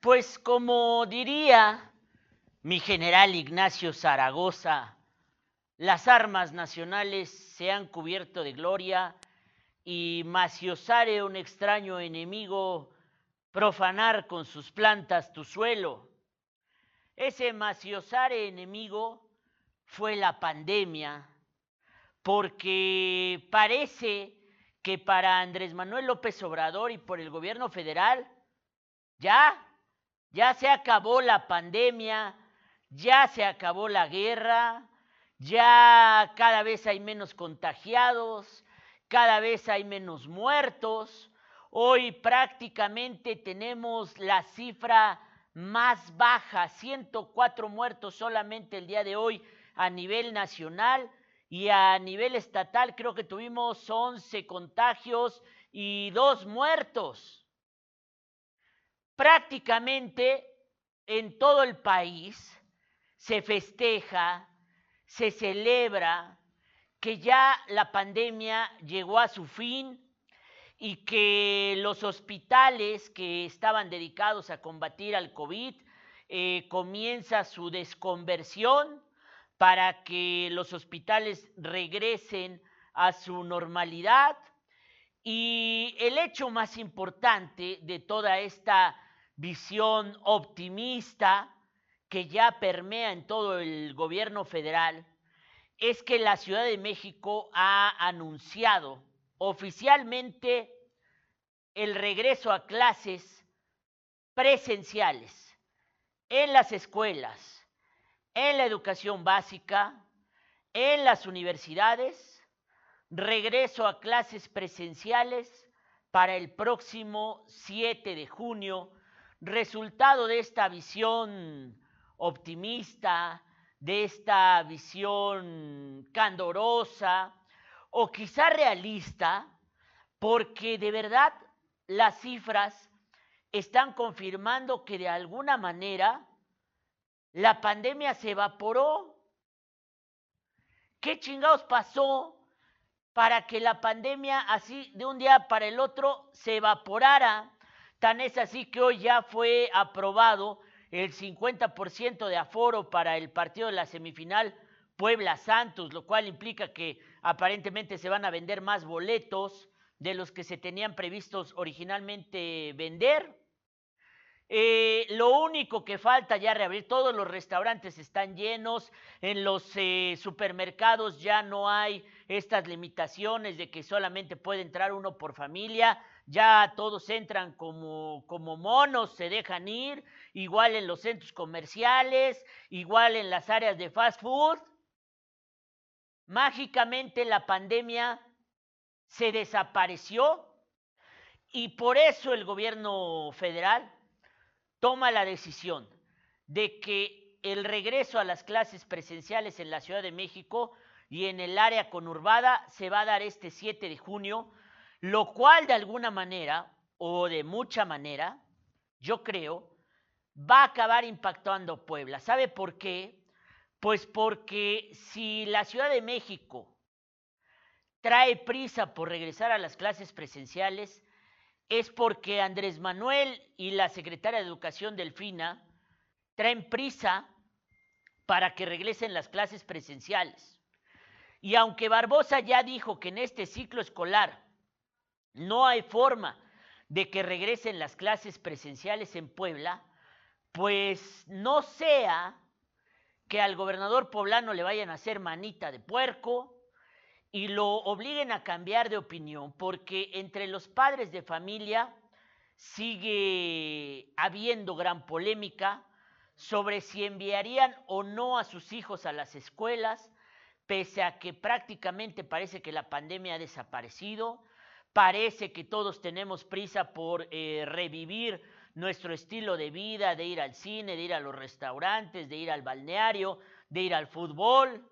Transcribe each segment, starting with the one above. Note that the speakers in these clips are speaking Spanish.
Pues como diría mi general Ignacio Zaragoza, las armas nacionales se han cubierto de gloria y maciosare un extraño enemigo, profanar con sus plantas tu suelo. Ese maciosare enemigo fue la pandemia, porque parece que para Andrés Manuel López Obrador y por el gobierno federal, ya ya se acabó la pandemia, ya se acabó la guerra, ya cada vez hay menos contagiados, cada vez hay menos muertos. Hoy prácticamente tenemos la cifra más baja, 104 muertos solamente el día de hoy a nivel nacional y a nivel estatal creo que tuvimos 11 contagios y dos muertos prácticamente en todo el país se festeja, se celebra que ya la pandemia llegó a su fin y que los hospitales que estaban dedicados a combatir al COVID eh, comienza su desconversión para que los hospitales regresen a su normalidad. Y el hecho más importante de toda esta visión optimista que ya permea en todo el gobierno federal es que la Ciudad de México ha anunciado oficialmente el regreso a clases presenciales en las escuelas, en la educación básica, en las universidades, regreso a clases presenciales para el próximo 7 de junio resultado de esta visión optimista, de esta visión candorosa o quizá realista, porque de verdad las cifras están confirmando que de alguna manera la pandemia se evaporó. ¿Qué chingados pasó para que la pandemia así de un día para el otro se evaporara? Tan es así que hoy ya fue aprobado el 50% de aforo para el partido de la semifinal Puebla Santos, lo cual implica que aparentemente se van a vender más boletos de los que se tenían previstos originalmente vender. Eh, lo único que falta ya reabrir, todos los restaurantes están llenos, en los eh, supermercados ya no hay estas limitaciones de que solamente puede entrar uno por familia, ya todos entran como, como monos, se dejan ir, igual en los centros comerciales, igual en las áreas de fast food. Mágicamente la pandemia se desapareció y por eso el gobierno federal toma la decisión de que el regreso a las clases presenciales en la Ciudad de México y en el área conurbada se va a dar este 7 de junio lo cual de alguna manera o de mucha manera, yo creo, va a acabar impactando Puebla. ¿Sabe por qué? Pues porque si la Ciudad de México trae prisa por regresar a las clases presenciales, es porque Andrés Manuel y la secretaria de Educación Delfina traen prisa para que regresen las clases presenciales. Y aunque Barbosa ya dijo que en este ciclo escolar no hay forma de que regresen las clases presenciales en Puebla, pues no sea que al gobernador poblano le vayan a hacer manita de puerco y lo obliguen a cambiar de opinión, porque entre los padres de familia sigue habiendo gran polémica sobre si enviarían o no a sus hijos a las escuelas, pese a que prácticamente parece que la pandemia ha desaparecido, Parece que todos tenemos prisa por eh, revivir nuestro estilo de vida, de ir al cine, de ir a los restaurantes, de ir al balneario, de ir al fútbol.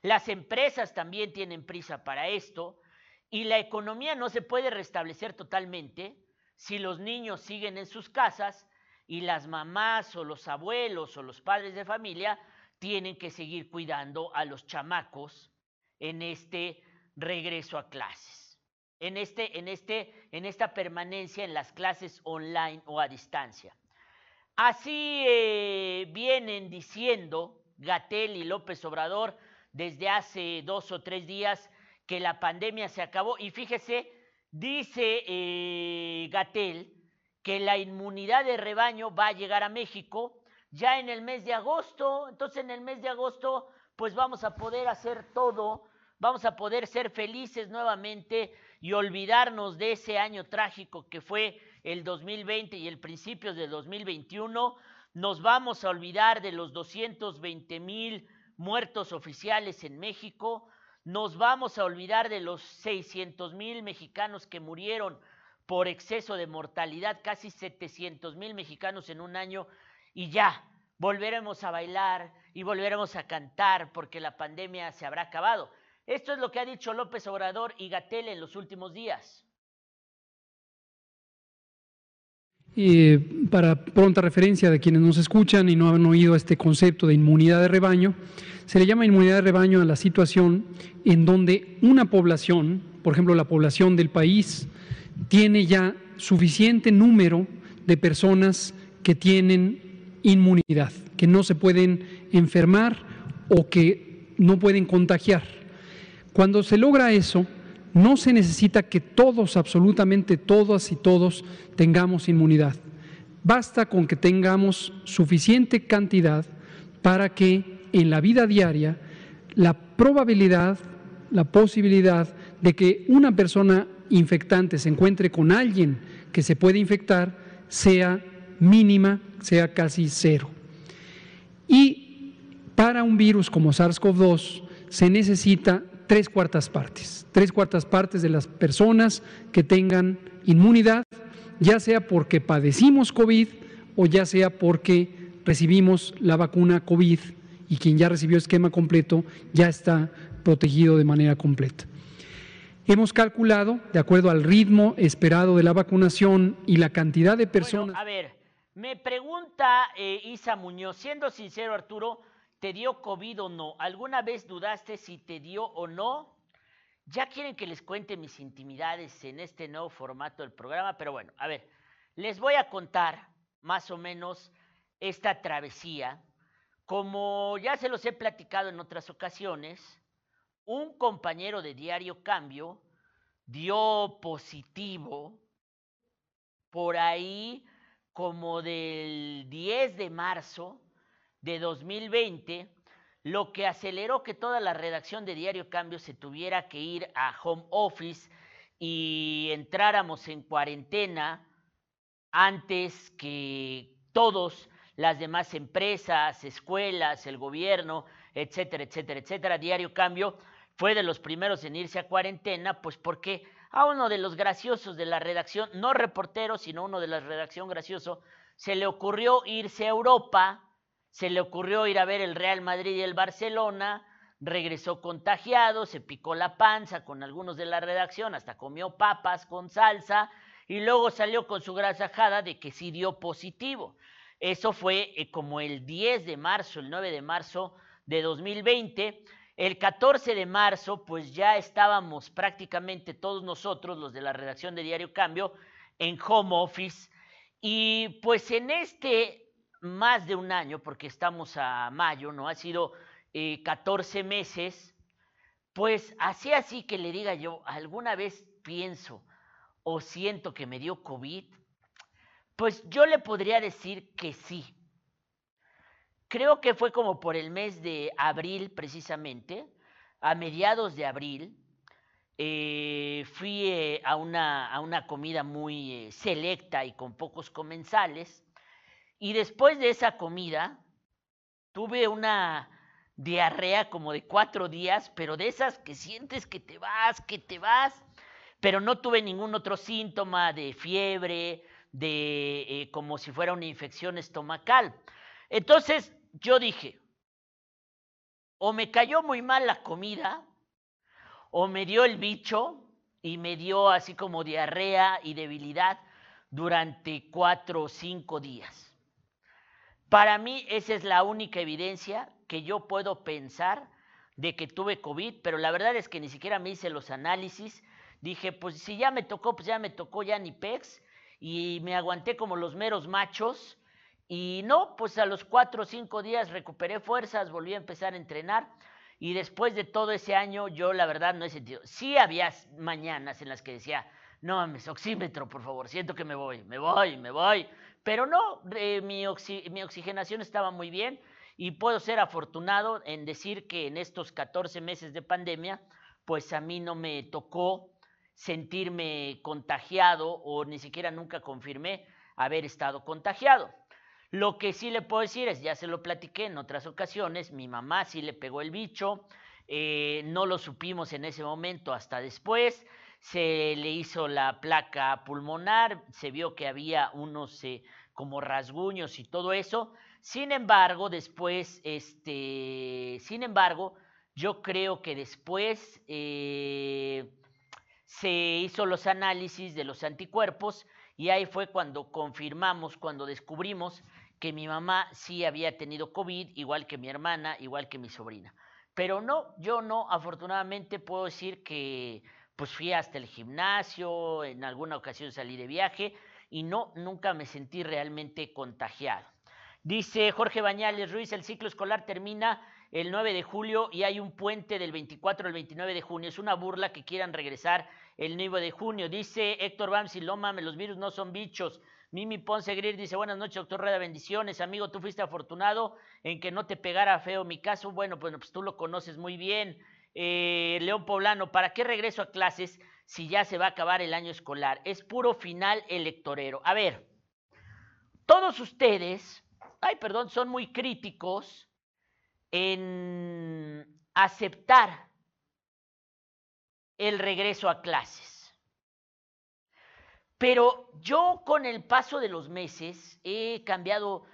Las empresas también tienen prisa para esto y la economía no se puede restablecer totalmente si los niños siguen en sus casas y las mamás o los abuelos o los padres de familia tienen que seguir cuidando a los chamacos en este regreso a clases en, este, en, este, en esta permanencia en las clases online o a distancia. Así eh, vienen diciendo Gatel y López Obrador desde hace dos o tres días que la pandemia se acabó. Y fíjese, dice eh, Gatel que la inmunidad de rebaño va a llegar a México ya en el mes de agosto. Entonces en el mes de agosto pues vamos a poder hacer todo, vamos a poder ser felices nuevamente y olvidarnos de ese año trágico que fue el 2020 y el principio del 2021. Nos vamos a olvidar de los 220 mil muertos oficiales en México. Nos vamos a olvidar de los 600 mil mexicanos que murieron por exceso de mortalidad, casi 700 mil mexicanos en un año, y ya, volveremos a bailar y volveremos a cantar porque la pandemia se habrá acabado. Esto es lo que ha dicho López Obrador y Gatel en los últimos días. Y para pronta referencia de quienes nos escuchan y no han oído este concepto de inmunidad de rebaño, se le llama inmunidad de rebaño a la situación en donde una población, por ejemplo la población del país, tiene ya suficiente número de personas que tienen inmunidad, que no se pueden enfermar o que no pueden contagiar. Cuando se logra eso, no se necesita que todos, absolutamente todas y todos, tengamos inmunidad. Basta con que tengamos suficiente cantidad para que en la vida diaria la probabilidad, la posibilidad de que una persona infectante se encuentre con alguien que se puede infectar sea mínima, sea casi cero. Y para un virus como SARS-CoV-2 se necesita tres cuartas partes, tres cuartas partes de las personas que tengan inmunidad, ya sea porque padecimos COVID o ya sea porque recibimos la vacuna COVID y quien ya recibió esquema completo ya está protegido de manera completa. Hemos calculado, de acuerdo al ritmo esperado de la vacunación y la cantidad de personas. a ver, me pregunta eh, Isa Muñoz, siendo sincero Arturo, ¿Te dio COVID o no? ¿Alguna vez dudaste si te dio o no? Ya quieren que les cuente mis intimidades en este nuevo formato del programa, pero bueno, a ver, les voy a contar más o menos esta travesía. Como ya se los he platicado en otras ocasiones, un compañero de Diario Cambio dio positivo por ahí como del 10 de marzo de 2020, lo que aceleró que toda la redacción de Diario Cambio se tuviera que ir a home office y entráramos en cuarentena antes que todos las demás empresas, escuelas, el gobierno, etcétera, etcétera, etcétera. Diario Cambio fue de los primeros en irse a cuarentena, pues porque a uno de los graciosos de la redacción, no reportero, sino uno de la redacción gracioso, se le ocurrió irse a Europa se le ocurrió ir a ver el Real Madrid y el Barcelona, regresó contagiado, se picó la panza con algunos de la redacción, hasta comió papas con salsa y luego salió con su grasajada de que sí dio positivo. Eso fue eh, como el 10 de marzo, el 9 de marzo de 2020. El 14 de marzo, pues ya estábamos prácticamente todos nosotros, los de la redacción de Diario Cambio, en home office. Y pues en este más de un año, porque estamos a mayo, ¿no? Ha sido 14 eh, meses, pues así así que le diga yo, alguna vez pienso o siento que me dio COVID, pues yo le podría decir que sí. Creo que fue como por el mes de abril precisamente, a mediados de abril, eh, fui eh, a, una, a, una, comida muy selecta y con pocos comensales y después de esa comida, tuve una diarrea como de cuatro días, pero de esas que sientes que te vas, que te vas, pero no tuve ningún otro síntoma de fiebre, de eh, como si fuera una infección estomacal. Entonces yo dije, o me cayó muy mal la comida, o me dio el bicho y me dio así como diarrea y debilidad durante cuatro o cinco días. Para mí esa es la única evidencia que yo puedo pensar de que tuve COVID, pero la verdad es que ni siquiera me hice los análisis. Dije, pues si ya me tocó, pues ya me tocó ya ni PEX y me aguanté como los meros machos Y no, pues a los cuatro o cinco días recuperé fuerzas, volví a empezar a entrenar. Y después de todo ese año, yo la verdad no he sentido. Sí había mañanas en las que decía, no mames, oxímetro, por favor, siento que me voy, me voy, me voy. Pero no, eh, mi, oxigenación estaba muy bien y puedo ser afortunado en decir que en estos 14 meses de pandemia, pues a mí no me tocó sentirme contagiado o ni siquiera nunca confirmé haber estado contagiado. Lo que sí le puedo decir es, ya se lo platiqué en otras ocasiones, mi mamá sí le pegó el bicho, eh, no lo supimos en ese momento hasta después, se le hizo la placa pulmonar, se vio que había unos eh, como rasguños y todo eso. Sin embargo, después, este, sin embargo, yo creo que después eh, se hizo los análisis de los anticuerpos y ahí fue cuando confirmamos, cuando descubrimos que mi mamá sí había tenido COVID, igual que mi hermana, igual que mi sobrina. Pero no, yo no, afortunadamente puedo decir que pues fui hasta el gimnasio, en alguna ocasión salí de viaje y no, nunca me sentí realmente contagiado. Dice Jorge Bañales Ruiz, el ciclo escolar termina el 9 de julio y hay un puente del 24 al 29 de junio. Es una burla que quieran regresar el 9 de junio. Dice Héctor Bamsi, mames, los virus no son bichos. Mimi Ponce Grir dice, buenas noches, doctor Reda, bendiciones. Amigo, tú fuiste afortunado en que no te pegara feo mi caso. Bueno, pues, pues tú lo conoces muy bien. Eh, León Poblano, ¿para qué regreso a clases si ya se va a acabar el año escolar? Es puro final electorero. A ver, todos ustedes, ay, perdón, son muy críticos en aceptar el regreso a clases. Pero yo con el paso de los meses he cambiado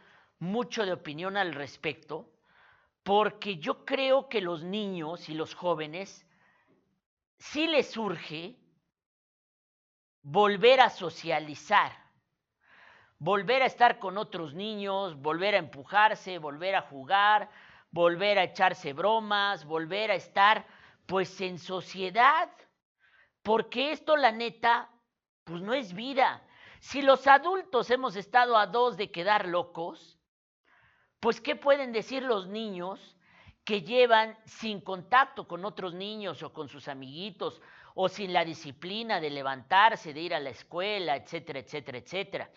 mucho de opinión al respecto, porque yo creo que los niños y los jóvenes sí les surge volver a socializar, volver a estar con otros niños, volver a empujarse, volver a jugar, volver a echarse bromas, volver a estar pues en sociedad, porque esto la neta pues no es vida. Si los adultos hemos estado a dos de quedar locos, pues ¿qué pueden decir los niños que llevan sin contacto con otros niños o con sus amiguitos o sin la disciplina de levantarse, de ir a la escuela, etcétera, etcétera, etcétera?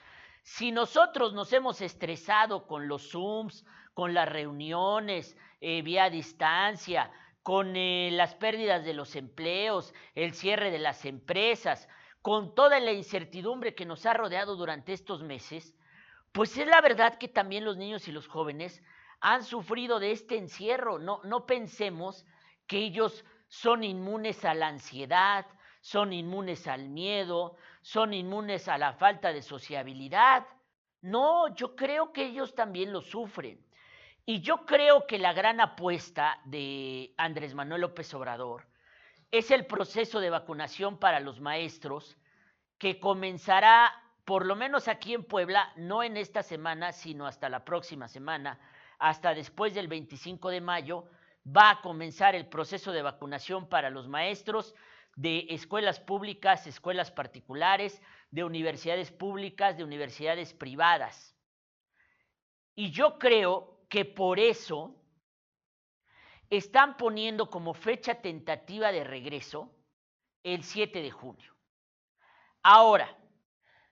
Si nosotros nos hemos estresado con los Zooms, con las reuniones eh, vía distancia, con eh, las pérdidas de los empleos, el cierre de las empresas, con toda la incertidumbre que nos ha rodeado durante estos meses, pues es la verdad que también los niños y los jóvenes han sufrido de este encierro. No, no pensemos que ellos son inmunes a la ansiedad, son inmunes al miedo, son inmunes a la falta de sociabilidad. No, yo creo que ellos también lo sufren. Y yo creo que la gran apuesta de Andrés Manuel López Obrador es el proceso de vacunación para los maestros que comenzará por lo menos aquí en Puebla, no en esta semana, sino hasta la próxima semana, hasta después del 25 de mayo, va a comenzar el proceso de vacunación para los maestros de escuelas públicas, escuelas particulares, de universidades públicas, de universidades privadas. Y yo creo que por eso están poniendo como fecha tentativa de regreso el 7 de junio. Ahora,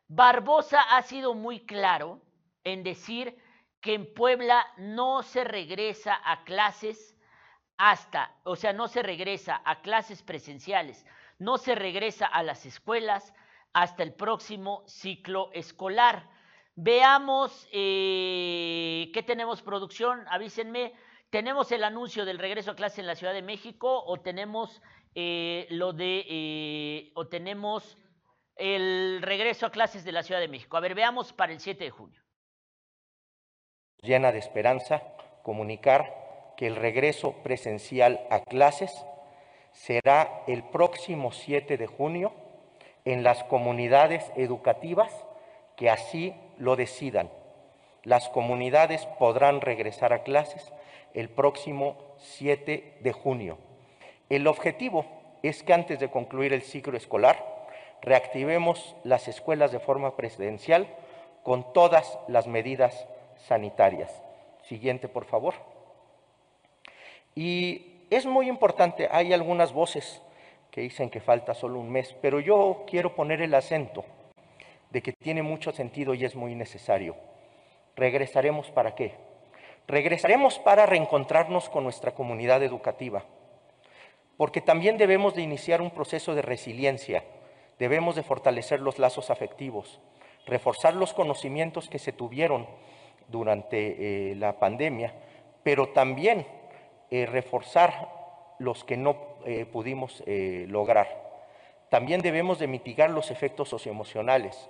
Barbosa ha sido muy claro en decir que en Puebla no se regresa a clases hasta, o sea, no se regresa a clases presenciales, no se regresa a las escuelas hasta el próximo ciclo escolar. Veamos eh, qué tenemos producción, avísenme ¿Tenemos el anuncio del regreso a clase en la Ciudad de México o tenemos eh, lo de eh, o tenemos el regreso a clases de la Ciudad de México? A ver, veamos para el 7 de junio. Llena de esperanza comunicar que el regreso presencial a clases será el próximo 7 de junio en las comunidades educativas que así lo decidan. Las comunidades podrán regresar a clases el próximo 7 de junio. El objetivo es que antes de concluir el ciclo escolar, reactivemos las escuelas de forma presidencial con todas las medidas sanitarias. Siguiente, por favor. Y es muy importante, hay algunas voces que dicen que falta solo un mes, pero yo quiero poner el acento de que tiene mucho sentido y es muy necesario. ¿Regresaremos para qué? Regresaremos para reencontrarnos con nuestra comunidad educativa, porque también debemos de iniciar un proceso de resiliencia, debemos de fortalecer los lazos afectivos, reforzar los conocimientos que se tuvieron durante eh, la pandemia, pero también eh, reforzar los que no eh, pudimos lograr. También debemos de mitigar los efectos socioemocionales.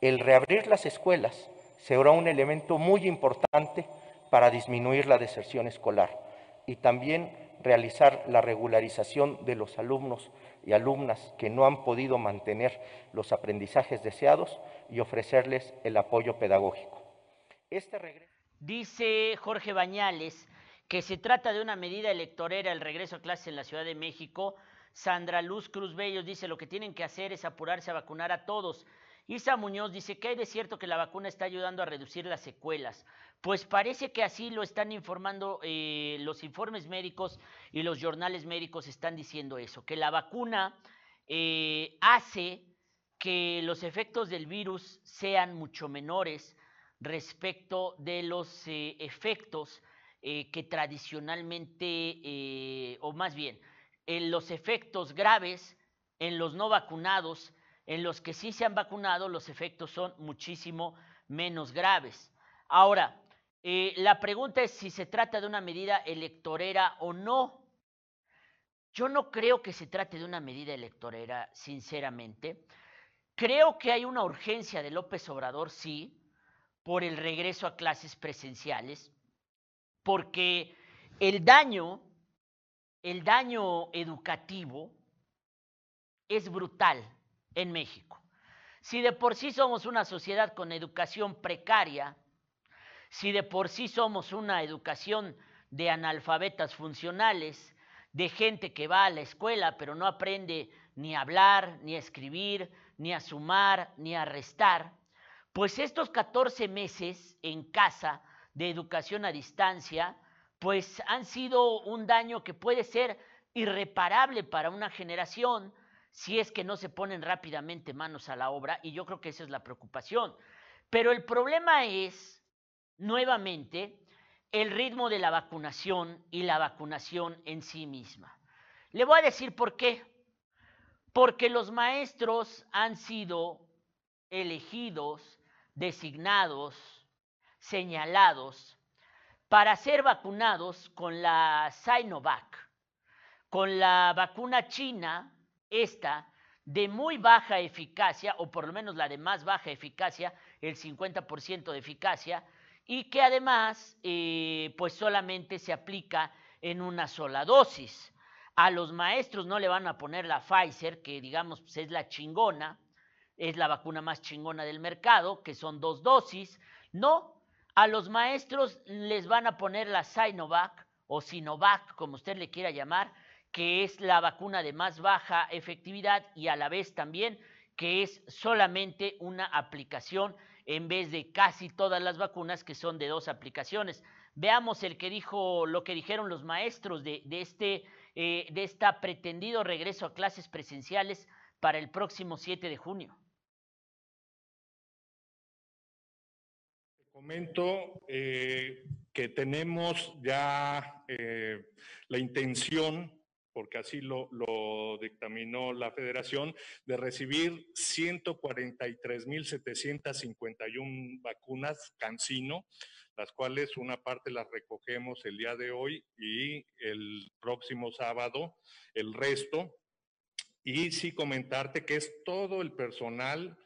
El reabrir las escuelas será un elemento muy importante para disminuir la deserción escolar y también realizar la regularización de los alumnos y alumnas que no han podido mantener los aprendizajes deseados y ofrecerles el apoyo pedagógico. Este Dice Jorge Bañales que se trata de una medida electorera el regreso a clases en la Ciudad de México. Sandra Luz Cruz Bellos dice lo que tienen que hacer es apurarse a vacunar a todos. Isa Muñoz dice que hay de cierto que la vacuna está ayudando a reducir las secuelas. Pues parece que así lo están informando eh, los informes médicos y los jornales médicos están diciendo eso, que la vacuna eh, hace que los efectos del virus sean mucho menores respecto de los eh, efectos que tradicionalmente, o más bien, en los efectos graves en los no vacunados en los que sí se han vacunado, los efectos son muchísimo menos graves. Ahora, eh, la pregunta es si se trata de una medida electorera o no. Yo no creo que se trate de una medida electorera, sinceramente. Creo que hay una urgencia de López Obrador, sí, por el regreso a clases presenciales, porque el daño, el daño educativo es brutal en México. Si de por sí somos una sociedad con educación precaria, si de por sí somos una educación de analfabetas funcionales, de gente que va a la escuela pero no aprende ni a hablar, ni a escribir, ni a sumar, ni a restar, pues estos 14 meses en casa de educación a distancia, pues han sido un daño que puede ser irreparable para una generación, si es que no se ponen rápidamente manos a la obra, y yo creo que esa es la preocupación. Pero el problema es, nuevamente, el ritmo de la vacunación y la vacunación en sí misma. Le voy a decir por qué. Porque los maestros han sido elegidos, designados, señalados para ser vacunados con la Sinovac, con la vacuna china esta de muy baja eficacia, o por lo menos la de más baja eficacia, el 50% de eficacia, y que además eh, pues solamente se aplica en una sola dosis. A los maestros no le van a poner la Pfizer, que digamos pues, es la chingona, es la vacuna más chingona del mercado, que son dos dosis. No, a los maestros les van a poner la Sinovac o Sinovac, como usted le quiera llamar, que es la vacuna de más baja efectividad y a la vez también que es solamente una aplicación en vez de casi todas las vacunas que son de dos aplicaciones. Veamos el que dijo, lo que dijeron los maestros de, este, eh, de esta pretendido regreso a clases presenciales para el próximo 7 de junio. Comento eh, que tenemos ya eh, la intención porque así lo, dictaminó la federación, de recibir 143.751 vacunas Cancino, las cuales una parte las recogemos el día de hoy y el próximo sábado el resto. Y sí comentarte que es todo el personal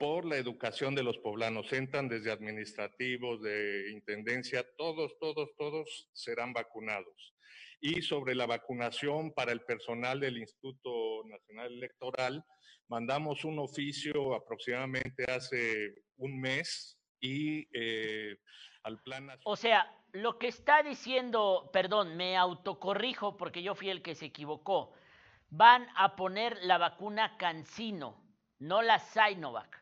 por la educación de los poblanos. Entran desde administrativos, de intendencia, todos, todos, todos serán vacunados y sobre la vacunación para el personal del Instituto Nacional Electoral. Mandamos un oficio aproximadamente hace un mes y eh, al plan... O sea, lo que está diciendo, perdón, me autocorrijo porque yo fui el que se equivocó. Van a poner la vacuna Cancino, no la Sinovac.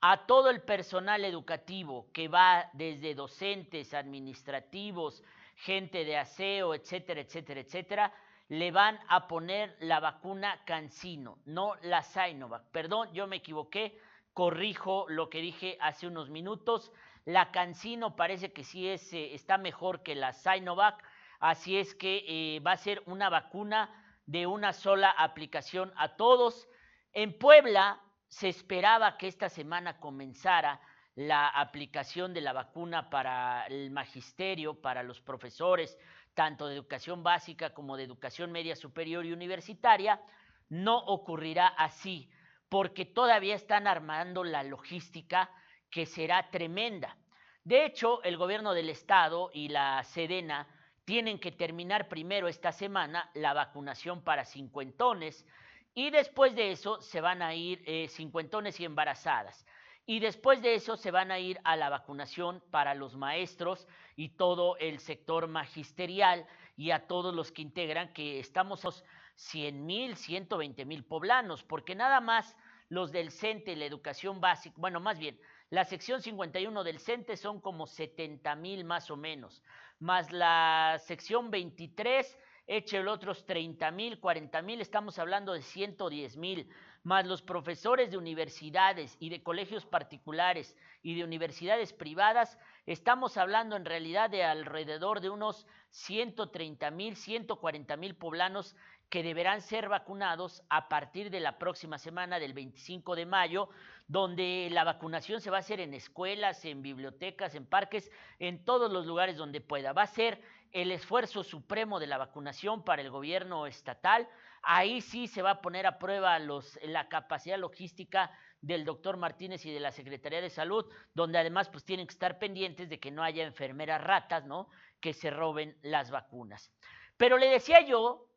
A todo el personal educativo que va desde docentes, administrativos, gente de aseo, etcétera, etcétera, etcétera, le van a poner la vacuna Cancino, no la Sinovac. Perdón, yo me equivoqué, corrijo lo que dije hace unos minutos. La Cancino parece que sí es, eh, está mejor que la Sinovac, así es que eh, va a ser una vacuna de una sola aplicación a todos. En Puebla se esperaba que esta semana comenzara la aplicación de la vacuna para el magisterio, para los profesores, tanto de educación básica como de educación media superior y universitaria, no ocurrirá así, porque todavía están armando la logística que será tremenda. De hecho, el gobierno del estado y la Sedena tienen que terminar primero esta semana la vacunación para cincuentones y después de eso se van a ir eh, cincuentones y embarazadas. Y después de eso se van a ir a la vacunación para los maestros y todo el sector magisterial y a todos los que integran, que estamos 100 mil, 120 mil poblanos, porque nada más los del CENTE, la educación básica, bueno, más bien, la sección 51 del CENTE son como 70 mil más o menos, más la sección 23, eche los otros 30 mil, 40 mil, estamos hablando de 110 mil, más los profesores de universidades y de colegios particulares y de universidades privadas, estamos hablando en realidad de alrededor de unos 130 mil, 140 mil poblanos que deberán ser vacunados a partir de la próxima semana del 25 de mayo, donde la vacunación se va a hacer en escuelas, en bibliotecas, en parques, en todos los lugares donde pueda. Va a ser el esfuerzo supremo de la vacunación para el gobierno estatal. Ahí sí se va a poner a prueba la capacidad logística del doctor Martínez y de la Secretaría de Salud, donde además pues tienen que estar pendientes de que no haya enfermeras ratas, ¿no? Que se roben las vacunas. Pero le decía yo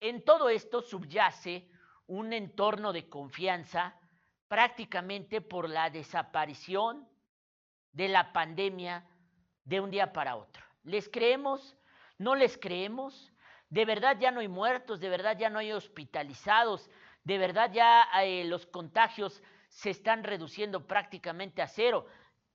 en todo esto subyace un entorno de confianza prácticamente por la desaparición de la pandemia de un día para otro. ¿Les creemos? ¿No les creemos? De verdad ya no hay muertos, de verdad ya no hay hospitalizados, de verdad ya eh, los contagios se están reduciendo prácticamente a cero.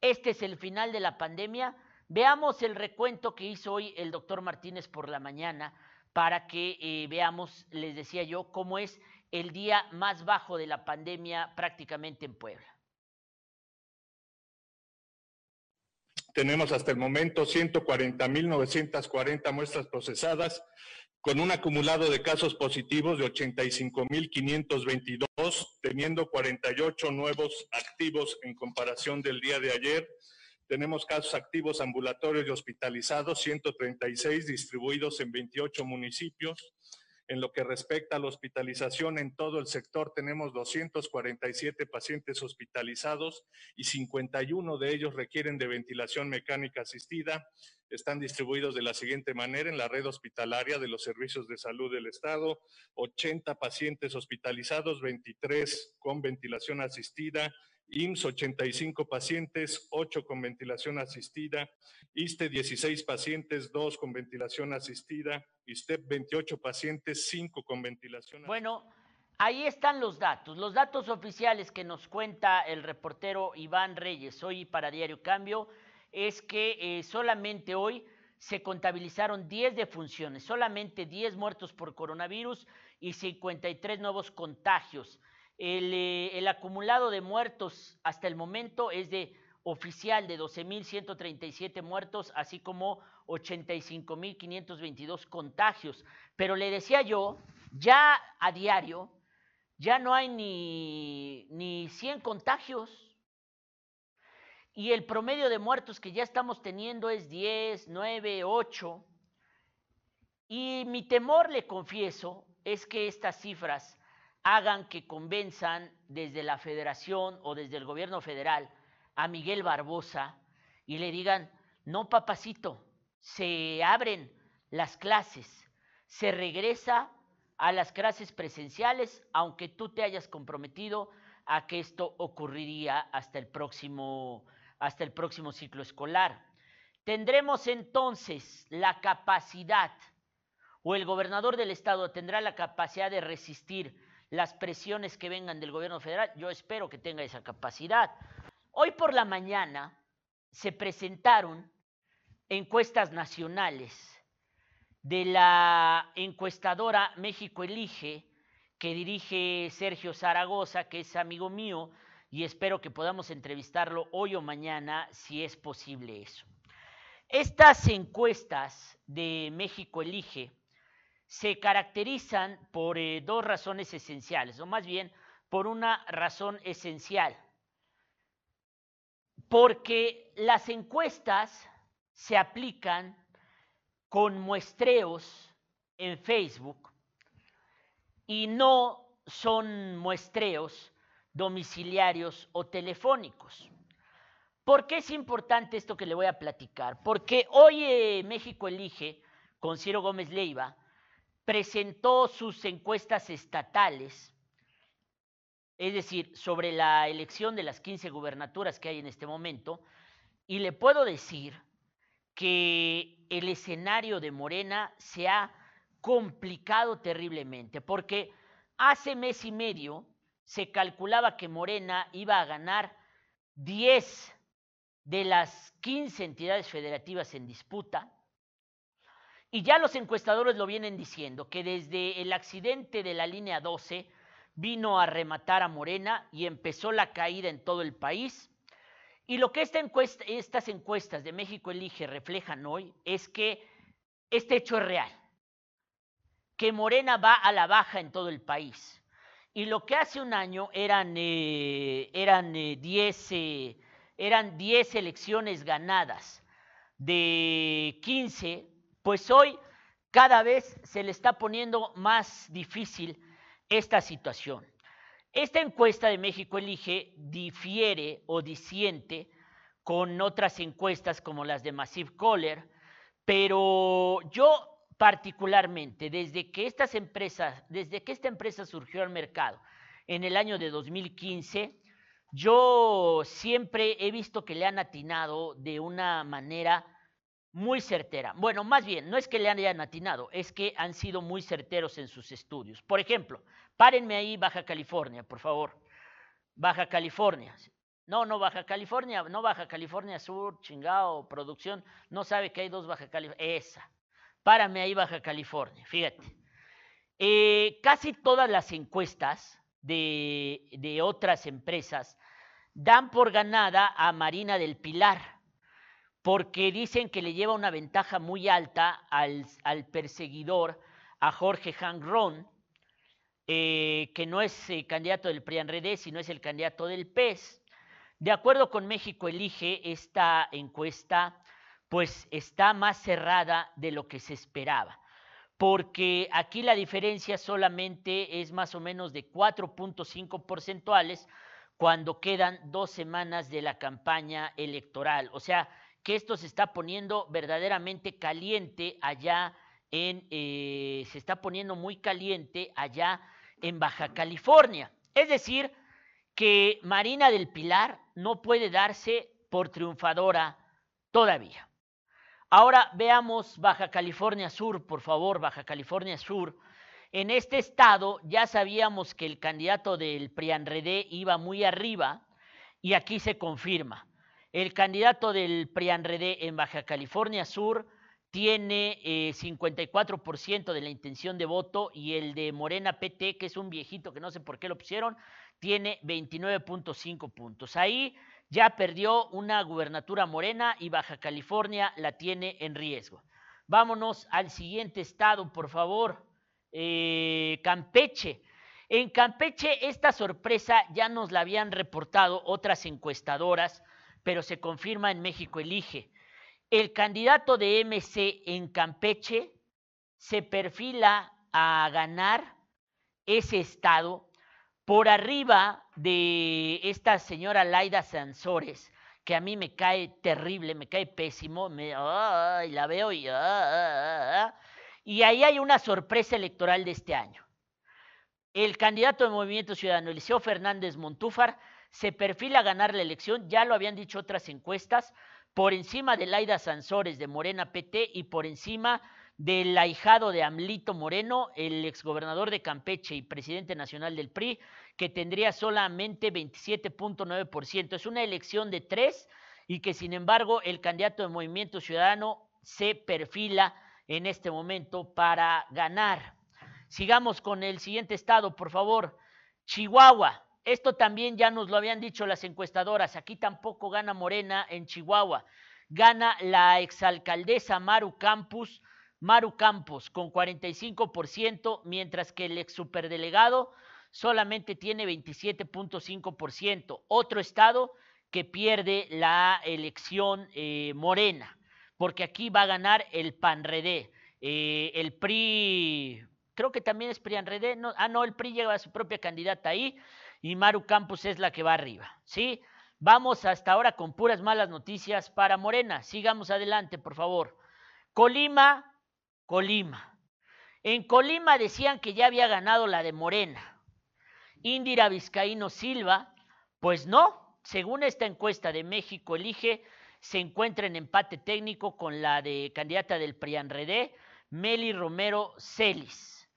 Este es el final de la pandemia. Veamos el recuento que hizo hoy el doctor Martínez por la mañana para que eh, veamos, les decía yo, cómo es el día más bajo de la pandemia prácticamente en Puebla. Tenemos hasta el momento 140.940 muestras procesadas, con un acumulado de casos positivos de 85.522, teniendo 48 nuevos activos en comparación del día de ayer tenemos casos activos ambulatorios y hospitalizados, 136 distribuidos en 28 municipios. En lo que respecta a la hospitalización en todo el sector, tenemos 247 pacientes hospitalizados y 51 de ellos requieren de ventilación mecánica asistida. Están distribuidos de la siguiente manera en la red hospitalaria de los servicios de salud del Estado, 80 pacientes hospitalizados, 23 con ventilación asistida, IMSS 85 pacientes, 8 con ventilación asistida, ISTE 16 pacientes, 2 con ventilación asistida, ISTEP 28 pacientes, 5 con ventilación. Bueno, ahí están los datos, los datos oficiales que nos cuenta el reportero Iván Reyes hoy para Diario Cambio es que eh, solamente hoy se contabilizaron 10 defunciones, solamente 10 muertos por coronavirus y 53 nuevos contagios. Eh, el, acumulado de muertos hasta el momento es de oficial de 12.137 muertos, así como 85.522 contagios. Pero le decía yo, ya a diario, ya no hay ni, ni 100 contagios. Y el promedio de muertos que ya estamos teniendo es 10, 9, 8. Y mi temor, le confieso, es que estas cifras hagan que convenzan desde la federación o desde el gobierno federal a Miguel Barbosa y le digan, no papacito, se abren las clases, se regresa a las clases presenciales, aunque tú te hayas comprometido a que esto ocurriría hasta el próximo, hasta el próximo ciclo escolar. Tendremos entonces la capacidad, o el gobernador del estado tendrá la capacidad de resistir las presiones que vengan del gobierno federal. Yo espero que tenga esa capacidad. Hoy por la mañana se presentaron encuestas nacionales de la encuestadora México Elige, que dirige Sergio Zaragoza, que es amigo mío, y espero que podamos entrevistarlo hoy o mañana, si es posible eso. Estas encuestas de México Elige se caracterizan por eh, dos razones esenciales, o más bien por una razón esencial. Porque las encuestas se aplican con muestreos en Facebook y no son muestreos domiciliarios o telefónicos. ¿Por qué es importante esto que le voy a platicar? Porque hoy eh, México Elige, con Ciro Gómez Leiva, presentó sus encuestas estatales, es decir, sobre la elección de las 15 gubernaturas que hay en este momento, y le puedo decir que el escenario de Morena se ha complicado terriblemente, porque hace mes y medio se calculaba que Morena iba a ganar 10 de las 15 entidades federativas en disputa, y ya los encuestadores lo vienen diciendo, que desde el accidente de la línea 12 vino a rematar a Morena y empezó la caída en todo el país. Y lo que estas encuestas de México Elige reflejan hoy es que este hecho es real, que Morena va a la baja en todo el país. Y lo que hace un año eran 10 eh, eran, eh, eran 10 elecciones ganadas de 15 pues hoy cada vez se le está poniendo más difícil esta situación. Esta encuesta de México Elige difiere o disiente con otras encuestas como las de Massive Caller, pero yo particularmente, desde que estas empresas, desde que esta empresa surgió al mercado en el año de 2015, yo siempre he visto que le han atinado de una manera muy certera. Bueno, más bien, no es que le hayan atinado, es que han sido muy certeros en sus estudios. Por ejemplo, párenme ahí Baja California, por favor. Baja California. No, no Baja California, no Baja California Sur, chingado, producción, no sabe que hay dos Baja California. Esa. Párame ahí Baja California, fíjate. Eh, casi todas las encuestas de otras empresas dan por ganada a Marina del Pilar porque dicen que le lleva una ventaja muy alta al, perseguidor, a Jorge Hangron, eh, que no es el candidato del PRIANREDE, sino es el candidato del PES. De acuerdo con México Elige, esta encuesta pues está más cerrada de lo que se esperaba, porque aquí la diferencia solamente es más o menos de 4.5 porcentuales cuando quedan dos semanas de la campaña electoral. O sea, que esto se está poniendo verdaderamente caliente allá en, eh, se está poniendo muy caliente allá en Baja California. Es decir, que Marina del Pilar no puede darse por triunfadora todavía. Ahora veamos Baja California Sur, por favor, Baja California Sur. En este estado ya sabíamos que el candidato del PRIANREDE iba muy arriba y aquí se confirma. El candidato del PRIANREDE en Baja California Sur tiene 54% eh, de la intención de voto y el de Morena PT, que es un viejito que no sé por qué lo pusieron, tiene 29.5 puntos. Ahí ya perdió una gubernatura morena y Baja California la tiene en riesgo. Vámonos al siguiente estado, por favor. Eh, Campeche. En Campeche esta sorpresa ya nos la habían reportado otras encuestadoras pero se confirma en México Elige. El candidato de MC en Campeche se perfila a ganar ese estado por arriba de esta señora Laida Sansores, que a mí me cae terrible, me cae pésimo, me, la veo y... y ahí hay una sorpresa electoral de este año. El candidato de Movimiento Ciudadano, Eliseo Fernández Montúfar, se perfila ganar la elección, ya lo habían dicho otras encuestas, por encima de Laida Sansores de Morena PT y por encima del ahijado de Amlito Moreno, el exgobernador de Campeche y presidente nacional del PRI, que tendría solamente 27.9%. Es una elección de tres y que sin embargo el candidato de Movimiento Ciudadano se perfila en este momento para ganar. Sigamos con el siguiente estado, por favor. Chihuahua. Esto también ya nos lo habían dicho las encuestadoras. Aquí tampoco gana Morena en Chihuahua. Gana la exalcaldesa Maru Campos, Maru Campos con 45%, mientras que el ex superdelegado solamente tiene 27.5%. Otro estado que pierde la elección eh, morena, porque aquí va a ganar el PANREDE. Eh, el PRI, creo que también es PRI-ANREDE, no, ah, no, el PRI lleva a su propia candidata ahí y Maru Campos es la que va arriba, ¿sí? Vamos hasta ahora con puras malas noticias para Morena. Sigamos adelante, por favor. Colima, Colima. En Colima decían que ya había ganado la de Morena. Indira Vizcaíno Silva, pues no, según esta encuesta de México Elige, se encuentra en empate técnico con la de candidata del PRIANREDE, Meli Romero Celis.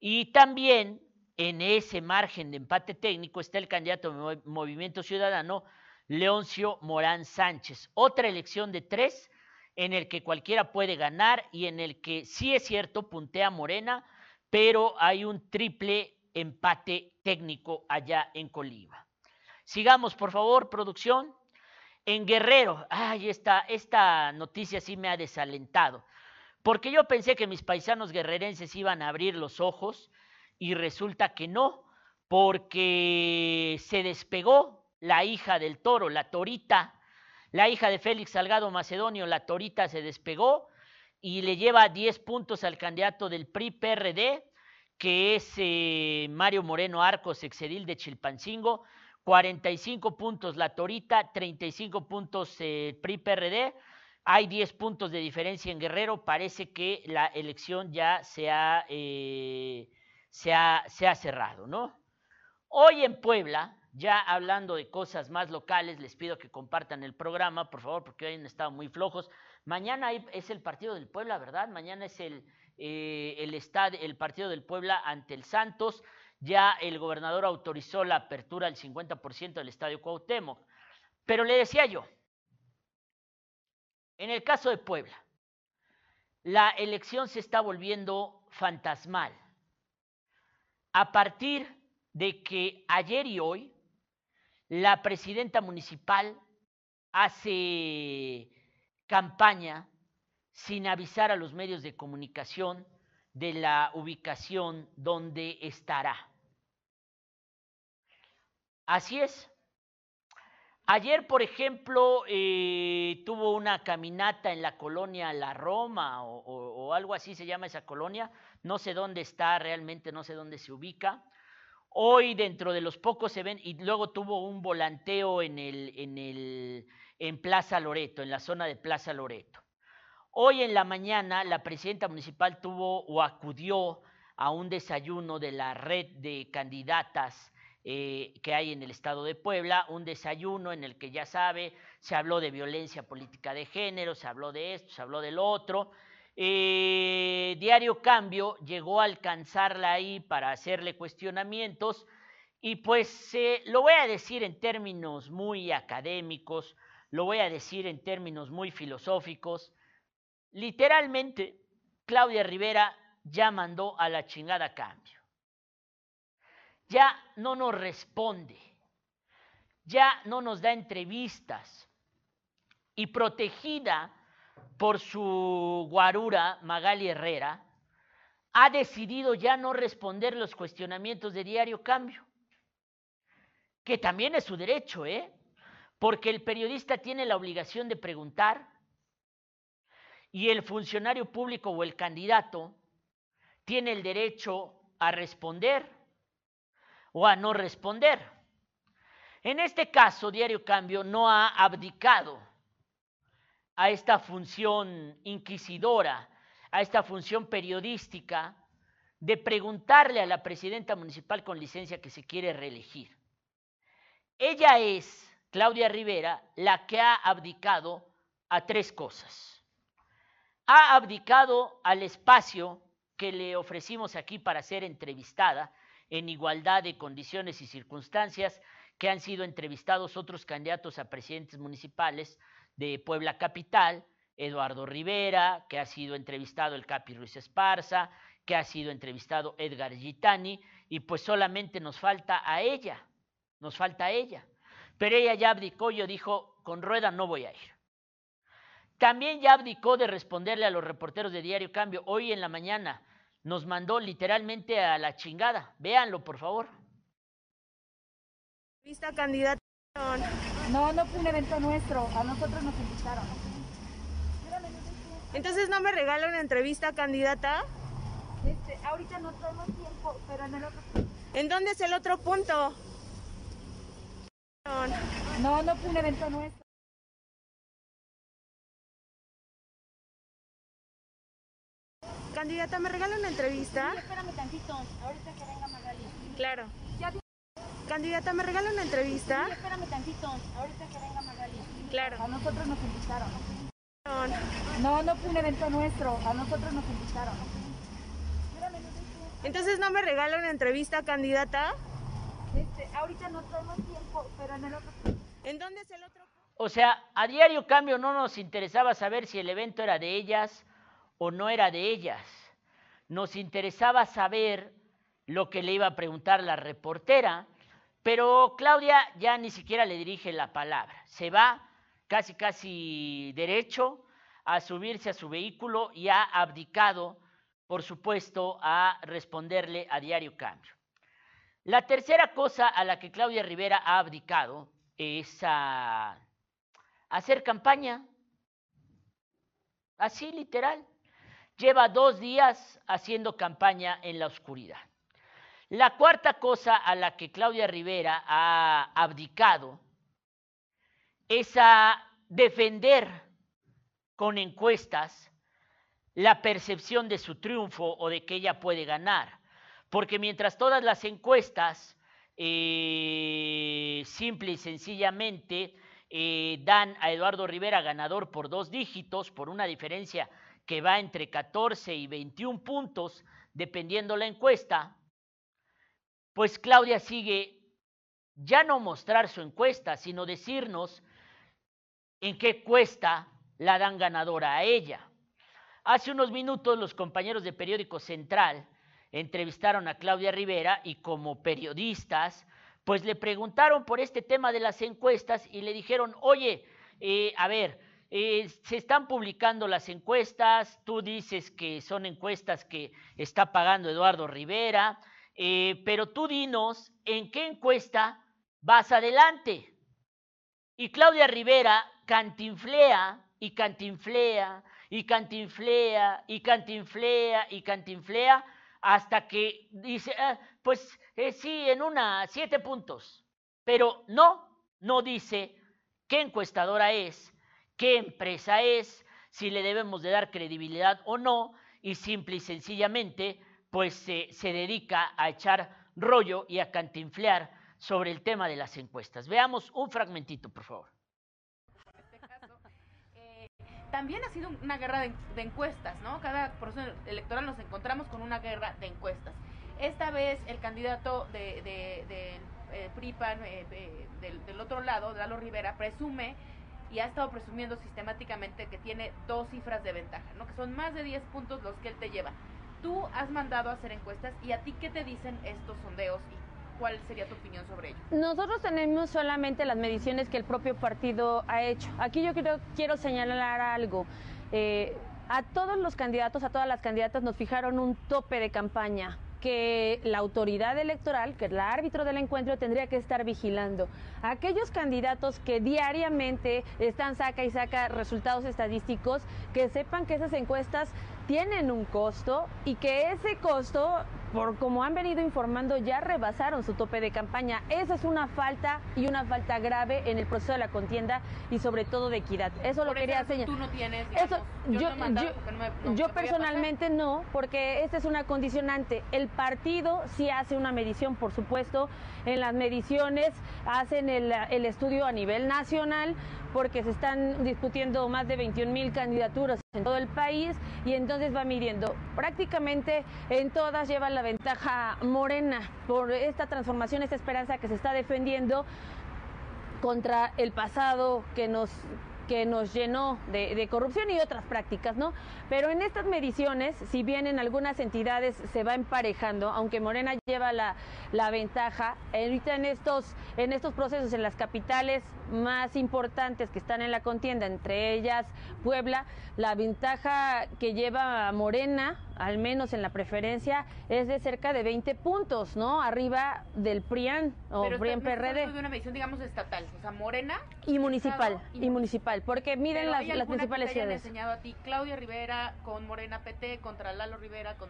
Y también en ese margen de empate técnico está el candidato de Movimiento Ciudadano, Leoncio Morán Sánchez. Otra elección de tres en el que cualquiera puede ganar y en el que sí es cierto, puntea Morena, pero hay un triple empate técnico allá en Colima. Sigamos, por favor, producción. En Guerrero, ay, esta, esta noticia sí me ha desalentado, porque yo pensé que mis paisanos guerrerenses iban a abrir los ojos y resulta que no, porque se despegó la hija del toro, la torita, la hija de Félix Salgado Macedonio, la torita se despegó y le lleva 10 puntos al candidato del PRI-PRD que es eh, Mario Moreno Arcos, exedil de Chilpancingo, 45 puntos la Torita, 35 puntos eh, PRI-PRD, hay 10 puntos de diferencia en Guerrero, parece que la elección ya se ha, eh, se ha, se ha cerrado, ¿no? Hoy en Puebla, ya hablando de cosas más locales, les pido que compartan el programa, por favor, porque hoy han estado muy flojos. Mañana es el partido del Puebla, ¿verdad? Mañana es el, eh, el, el partido del Puebla ante el Santos. Ya el gobernador autorizó la apertura del 50% del estadio Cuauhtémoc. Pero le decía yo, en el caso de Puebla, la elección se está volviendo fantasmal. A partir de que ayer y hoy la presidenta municipal hace campaña sin avisar a los medios de comunicación de la ubicación donde estará. Así es. Ayer, por ejemplo, eh, tuvo una caminata en la colonia La Roma o, o, algo así se llama esa colonia. No sé dónde está realmente, no sé dónde se ubica. Hoy dentro de los pocos se ven y luego tuvo un volanteo en el, en el, en Plaza Loreto, en la zona de Plaza Loreto. Hoy en la mañana la presidenta municipal tuvo o acudió a un desayuno de la red de candidatas eh, que hay en el estado de Puebla, un desayuno en el que ya sabe, se habló de violencia política de género, se habló de esto, se habló del otro. Eh, Diario Cambio llegó a alcanzarla ahí para hacerle cuestionamientos y pues lo voy a decir en términos muy académicos, lo voy a decir en términos muy filosóficos, Literalmente, Claudia Rivera ya mandó a la chingada cambio. Ya no nos responde. Ya no nos da entrevistas. Y protegida por su guarura, Magali Herrera, ha decidido ya no responder los cuestionamientos de Diario Cambio. Que también es su derecho, ¿eh? Porque el periodista tiene la obligación de preguntar, y el funcionario público o el candidato tiene el derecho a responder o a no responder. En este caso, Diario Cambio no ha abdicado a esta función inquisidora, a esta función periodística de preguntarle a la presidenta municipal con licencia que se quiere reelegir. Ella es, Claudia Rivera, la que ha abdicado a tres cosas ha abdicado al espacio que le ofrecimos aquí para ser entrevistada en igualdad de condiciones y circunstancias que han sido entrevistados otros candidatos a presidentes municipales de Puebla Capital, Eduardo Rivera, que ha sido entrevistado el Capi Ruiz Esparza, que ha sido entrevistado Edgar Gitani, y pues solamente nos falta a ella, nos falta a ella. Pero ella ya abdicó, yo dijo, con rueda no voy a ir. También ya abdicó de responderle a los reporteros de Diario Cambio. Hoy en la mañana nos mandó literalmente a la chingada. Véanlo, por favor. Vista candidata. No, no fue un evento nuestro. A nosotros nos invitaron. Entonces no me regala una entrevista candidata. Este, ahorita no tenemos tiempo, pero en el otro. ¿En dónde es el otro punto? No, no fue un evento nuestro. Candidata, ¿me regala una entrevista? Sí, espérame tantito, ahorita que venga Magali. Claro. Candidata, ¿me regala una entrevista? Sí, espérame tantito, ahorita que venga Magali. Claro. A nosotros nos invitaron. No, no fue un evento nuestro. A nosotros nos invitaron. Entonces no me regala una entrevista candidata. Este, ahorita no tenemos tiempo, pero en el otro. ¿En dónde es el otro? O sea, a diario cambio no nos interesaba saber si el evento era de ellas o no era de ellas. Nos interesaba saber lo que le iba a preguntar la reportera, pero Claudia ya ni siquiera le dirige la palabra. Se va casi, casi derecho a subirse a su vehículo y ha abdicado, por supuesto, a responderle a diario cambio. La tercera cosa a la que Claudia Rivera ha abdicado es a hacer campaña. Así literal. Lleva dos días haciendo campaña en la oscuridad. La cuarta cosa a la que Claudia Rivera ha abdicado es a defender con encuestas la percepción de su triunfo o de que ella puede ganar. Porque mientras todas las encuestas, eh, simple y sencillamente, eh, dan a Eduardo Rivera ganador por dos dígitos, por una diferencia que va entre 14 y 21 puntos, dependiendo la encuesta, pues Claudia sigue ya no mostrar su encuesta, sino decirnos en qué cuesta la dan ganadora a ella. Hace unos minutos los compañeros de Periódico Central entrevistaron a Claudia Rivera y como periodistas, pues le preguntaron por este tema de las encuestas y le dijeron, oye, eh, a ver, eh, se están publicando las encuestas, tú dices que son encuestas que está pagando Eduardo Rivera, eh, pero tú dinos en qué encuesta vas adelante. Y Claudia Rivera cantinflea y cantinflea y cantinflea y cantinflea y cantinflea hasta que dice, "Ah, pues eh, sí, en una, siete puntos. Pero no, no dice qué encuestadora es, qué empresa es, si le debemos de dar credibilidad o no, y simple y sencillamente, pues se dedica a echar rollo y a cantinflear sobre el tema de las encuestas. Veamos un fragmentito, por favor. también ha sido una guerra de, encuestas, ¿no? Cada proceso electoral nos encontramos con una guerra de encuestas. Esta vez el candidato de, de, eh, PRIPAN eh, eh, del, del otro lado, Lalo Rivera, presume y ha estado presumiendo sistemáticamente que tiene dos cifras de ventaja, ¿no? Que son más de 10 puntos los que él te lleva. Tú has mandado a hacer encuestas y a ti qué te dicen estos sondeos y cuál sería tu opinión sobre ello. Nosotros tenemos solamente las mediciones que el propio partido ha hecho. Aquí yo quiero, quiero señalar algo. Eh, a todos los candidatos, a todas las candidatas nos fijaron un tope de campaña que la autoridad electoral, que el árbitro del encuentro tendría que estar vigilando. Aquellos candidatos que diariamente están saca y saca resultados estadísticos, que sepan que esas encuestas tienen un costo y que ese costo, por como han venido informando, ya rebasaron su tope de campaña. Esa es una falta y una falta grave en el proceso de la contienda y sobre todo de equidad. Eso lo quería señalar. Tú no tienes, Eso, digamos, yo, no yo- no me- yo personalmente no, porque esta es una condicionante. El partido sí hace una medición, por supuesto. En las mediciones hacen el, el estudio a nivel nacional, porque se están discutiendo más de 21 mil candidaturas en todo el país y entonces va midiendo. Prácticamente en todas lleva la ventaja Morena por esta transformación, esta esperanza que se está defendiendo contra el pasado que nos que nos llenó de, corrupción y otras prácticas, ¿no? Pero en estas mediciones, si bien en algunas entidades se va emparejando, aunque Morena lleva la, la ventaja, ahorita en estos, en estos procesos, en las capitales más importantes que están en la contienda, entre ellas Puebla, la ventaja que lleva Morena, al menos en la preferencia, es de cerca de 20 puntos, ¿no? Arriba del PRIAN o PRIAN PRD. de una medición, digamos, estatal, o sea, Morena. Y municipal, y, municipal, porque miden las, las principales que te ciudades. enseñado a ti, Claudia Rivera con Morena PT, contra Lalo Rivera con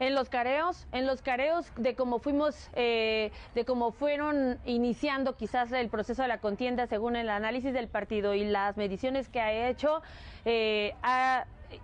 en los careos, en los careos de cómo fuimos, eh, de cómo fueron iniciando quizás el proceso de la contienda según el análisis del partido y las mediciones que ha hecho, eh,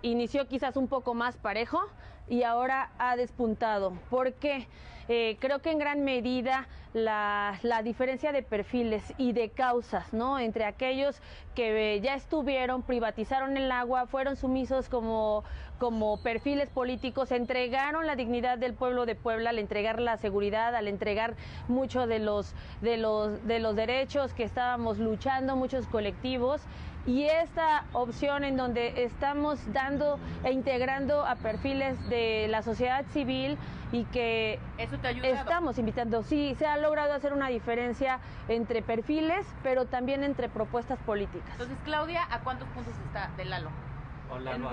inició quizás un poco más parejo y ahora ha despuntado. ¿Por qué? Eh, creo que en gran medida la, diferencia de perfiles y de causas, ¿no? Entre aquellos que ya estuvieron, privatizaron el agua, fueron sumisos como, como perfiles políticos, entregaron la dignidad del pueblo de Puebla al entregar la seguridad, al entregar mucho de los, de los, de los derechos que estábamos luchando, muchos colectivos y esta opción en donde estamos dando e integrando a perfiles de la sociedad civil y que Eso te estamos invitando. Sí, se ha logrado hacer una diferencia entre perfiles, pero también entre propuestas políticas. Entonces, Claudia, ¿a cuántos puntos está de Lalo?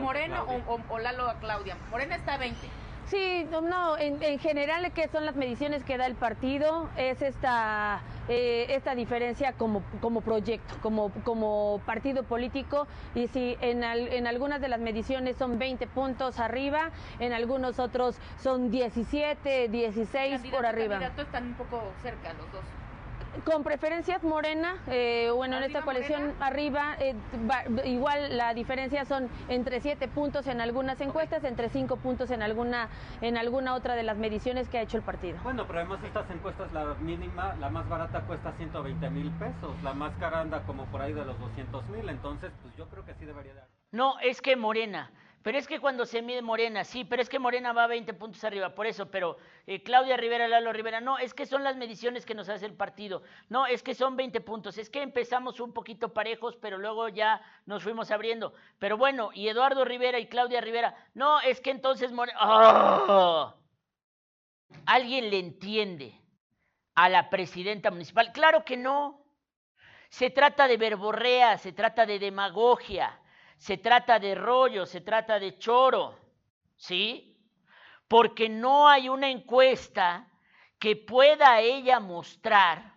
Moreno o, o, Lalo a Claudia. Morena está a 20. Sí, no, en, general, ¿qué son las mediciones que da el partido? Es esta, eh, esta diferencia como, como proyecto, como, como partido político. Y si en, en algunas de las mediciones son 20 puntos arriba, en algunos otros son 17, 16 por arriba. Los están un poco cerca los dos. Con preferencias Morena, eh, bueno, en esta coalición arriba, eh, igual la diferencia son entre siete puntos en algunas encuestas, entre cinco puntos en alguna, en alguna otra de las mediciones que ha hecho el partido. Bueno, pero además estas encuestas, la mínima, la más barata cuesta 120 mil pesos, la más cara anda como por ahí de los 200 mil, entonces pues yo creo que sí debería dar. No, es que Morena pero es que cuando se mide Morena, sí, pero es que Morena va 20 puntos arriba, por eso, pero eh, Claudia Rivera, Lalo Rivera, no, es que son las mediciones que nos hace el partido, no, es que son 20 puntos, es que empezamos un poquito parejos, pero luego ya nos fuimos abriendo. Pero bueno, y Eduardo Rivera y Claudia Rivera, no, es que entonces Morena... ¡ah! ¿Alguien le entiende a la presidenta municipal? Claro que no. Se trata de verborrea, se trata de demagogia se trata de rollo, se trata de choro, ¿sí? Porque no hay una encuesta que pueda ella mostrar,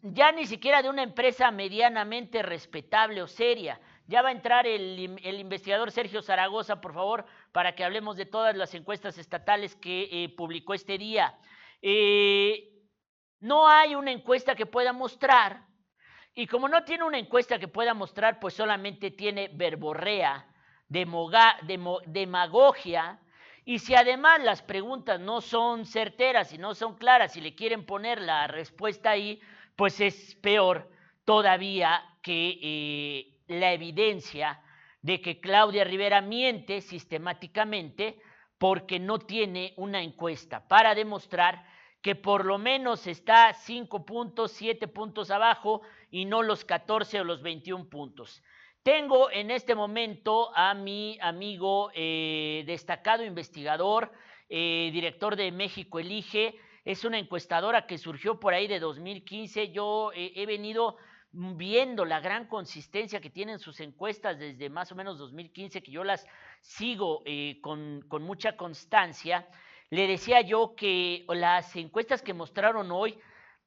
ya ni siquiera de una empresa medianamente respetable o seria. Ya va a entrar el, investigador Sergio Zaragoza, por favor, para que hablemos de todas las encuestas estatales que eh, publicó este día. Eh, no hay una encuesta que pueda mostrar y como no tiene una encuesta que pueda mostrar, pues solamente tiene verborrea, demagogia. Y si además las preguntas no son certeras y no son claras y le quieren poner la respuesta ahí, pues es peor todavía que eh, la evidencia de que Claudia Rivera miente sistemáticamente porque no tiene una encuesta para demostrar que por lo menos está cinco puntos, siete puntos abajo y no los 14 o los 21 puntos. Tengo en este momento a mi amigo eh, destacado investigador, eh, director de México Elige, es una encuestadora que surgió por ahí de 2015. Yo eh, he venido viendo la gran consistencia que tienen sus encuestas desde más o menos 2015, que yo las sigo con, con mucha constancia. Le decía yo que las encuestas que mostraron hoy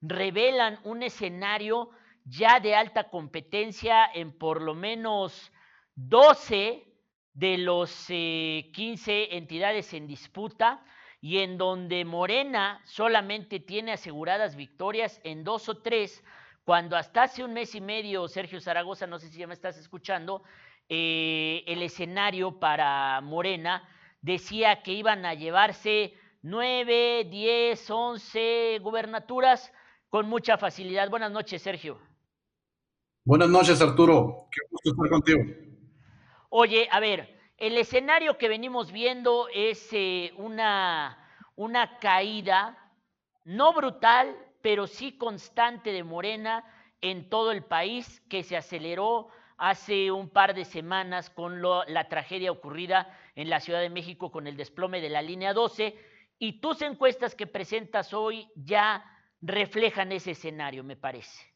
revelan un escenario ya de alta competencia en por lo menos 12 de los 15 eh, entidades en disputa y en donde Morena solamente tiene aseguradas victorias en dos o tres, cuando hasta hace un mes y medio, Sergio Zaragoza, no sé si ya me estás escuchando, eh, el escenario para Morena decía que iban a llevarse 9, 10, 11 gubernaturas con mucha facilidad. Buenas noches, Sergio. Buenas noches, Arturo. Qué gusto estar contigo. Oye, a ver, el escenario que venimos viendo es eh, una, una caída, no brutal, pero sí constante de Morena en todo el país, que se aceleró hace un par de semanas con la tragedia ocurrida en la Ciudad de México con el desplome de la línea 12. Y tus encuestas que presentas hoy ya reflejan ese escenario, me parece.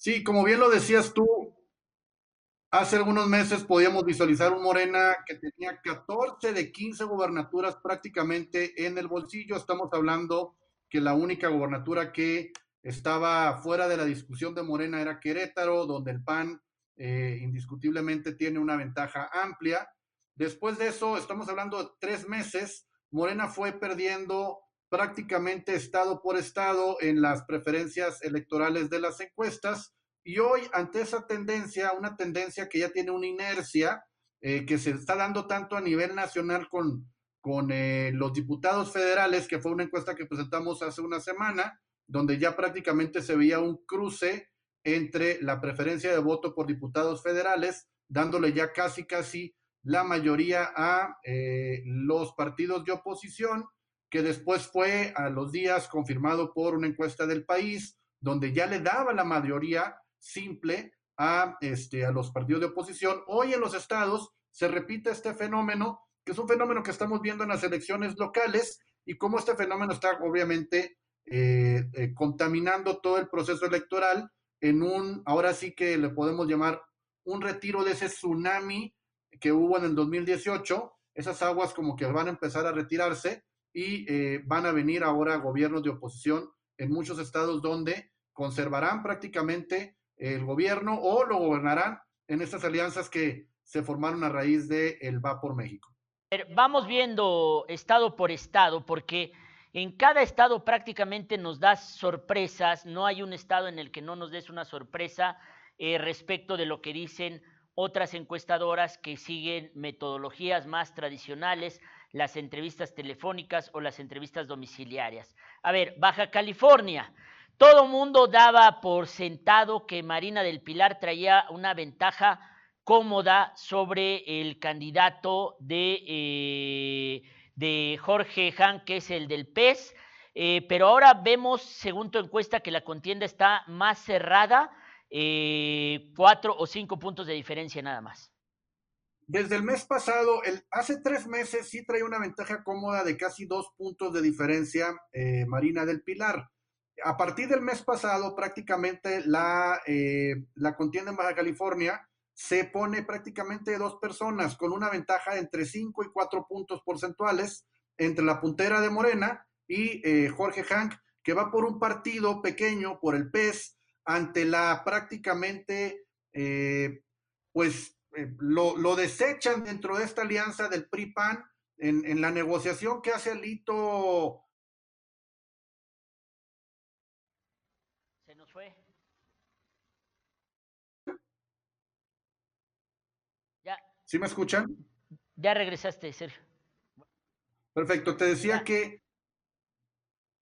Sí, como bien lo decías tú, hace algunos meses podíamos visualizar un Morena que tenía 14 de 15 gobernaturas prácticamente en el bolsillo. Estamos hablando que la única gobernatura que estaba fuera de la discusión de Morena era Querétaro, donde el PAN eh, indiscutiblemente tiene una ventaja amplia. Después de eso, estamos hablando de tres meses, Morena fue perdiendo prácticamente estado por estado en las preferencias electorales de las encuestas. Y hoy ante esa tendencia, una tendencia que ya tiene una inercia, eh, que se está dando tanto a nivel nacional con, con eh, los diputados federales, que fue una encuesta que presentamos hace una semana, donde ya prácticamente se veía un cruce entre la preferencia de voto por diputados federales, dándole ya casi, casi la mayoría a eh, los partidos de oposición, que después fue a los días confirmado por una encuesta del país, donde ya le daba la mayoría simple a, este, a los partidos de oposición. Hoy en los estados se repite este fenómeno, que es un fenómeno que estamos viendo en las elecciones locales y cómo este fenómeno está obviamente eh, eh, contaminando todo el proceso electoral en un, ahora sí que le podemos llamar un retiro de ese tsunami que hubo en el 2018, esas aguas como que van a empezar a retirarse y eh, van a venir ahora gobiernos de oposición en muchos estados donde conservarán prácticamente el gobierno o lo gobernarán en estas alianzas que se formaron a raíz de el Va por México. Vamos viendo estado por estado porque en cada estado prácticamente nos das sorpresas, no hay un estado en el que no nos des una sorpresa eh, respecto de lo que dicen otras encuestadoras que siguen metodologías más tradicionales, las entrevistas telefónicas o las entrevistas domiciliarias. A ver, Baja California. Todo mundo daba por sentado que Marina del Pilar traía una ventaja cómoda sobre el candidato de... Eh, de Jorge Han, que es el del PES. Eh, pero ahora vemos, según tu encuesta, que la contienda está más cerrada, eh, cuatro o cinco puntos de diferencia nada más. Desde el mes pasado, hace tres meses sí trae una ventaja cómoda de casi dos puntos de diferencia eh, Marina del Pilar. A partir del mes pasado, prácticamente la, la contienda en Baja California se pone prácticamente dos personas con una ventaja entre cinco y cuatro puntos porcentuales entre la puntera de Morena y eh, Jorge Hank, que va por un partido pequeño, por el PES, ante la prácticamente, eh, pues eh, lo, lo, desechan dentro de esta alianza del PRI-PAN en, en la negociación que hace Alito. Se nos fue. ¿Sí me escuchan? Ya regresaste, Sergio. Perfecto, te decía que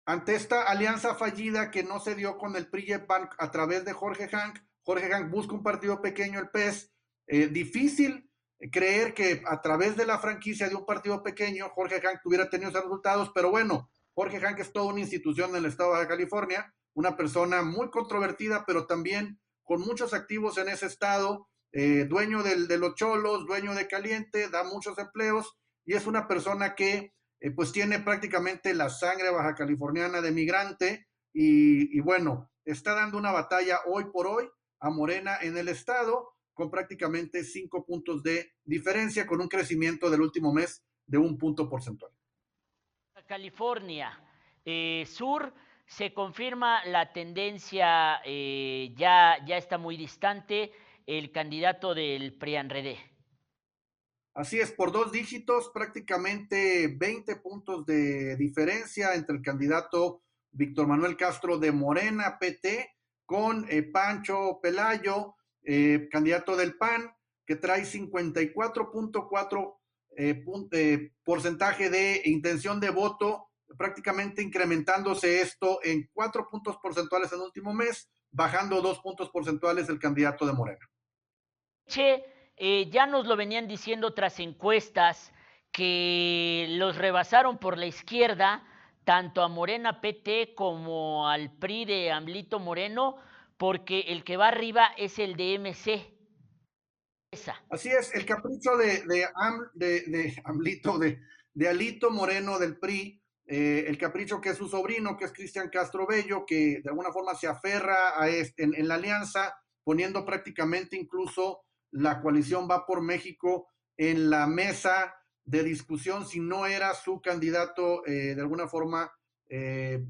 ante esta alianza fallida que no se dio con el PRI Bank a través de Jorge Hank, Jorge Hank busca un partido pequeño, el PES. Eh, difícil creer que a través de la franquicia de un partido pequeño, Jorge Hank tuviera tenido esos resultados, pero bueno, Jorge Hank es toda una institución en el estado de California, una persona muy controvertida, pero también con muchos activos en ese estado, eh, dueño de los cholos, dueño de Caliente, da muchos empleos y es una persona que eh, pues tiene prácticamente la sangre baja californiana de migrante y, bueno, está dando una batalla hoy por hoy a Morena en el estado con prácticamente cinco puntos de diferencia con un crecimiento del último mes de un punto porcentual. California eh, Sur se confirma la tendencia ya, ya está muy distante el candidato del PRIANREDE. Así es, por dos dígitos, prácticamente 20 puntos de diferencia entre el candidato Víctor Manuel Castro de Morena, PT, con eh, Pancho Pelayo, eh, candidato del PAN, que trae 54.4 eh, porcentaje de intención de voto, prácticamente incrementándose esto en cuatro puntos porcentuales en el último mes bajando dos puntos porcentuales el candidato de Morena. Che, eh, ya nos lo venían diciendo otras encuestas que los rebasaron por la izquierda, tanto a Morena PT como al PRI de Amlito Moreno, porque el que va arriba es el de MC. Esa. Así es, el capricho de, de, de, Amlito, de, Alito Moreno del PRI, eh, el capricho que es su sobrino, que es Cristian Castro Bello, que de alguna forma se aferra a este, en, la alianza, poniendo prácticamente incluso la coalición Va por México en la mesa de discusión si no era su candidato eh, de alguna forma eh,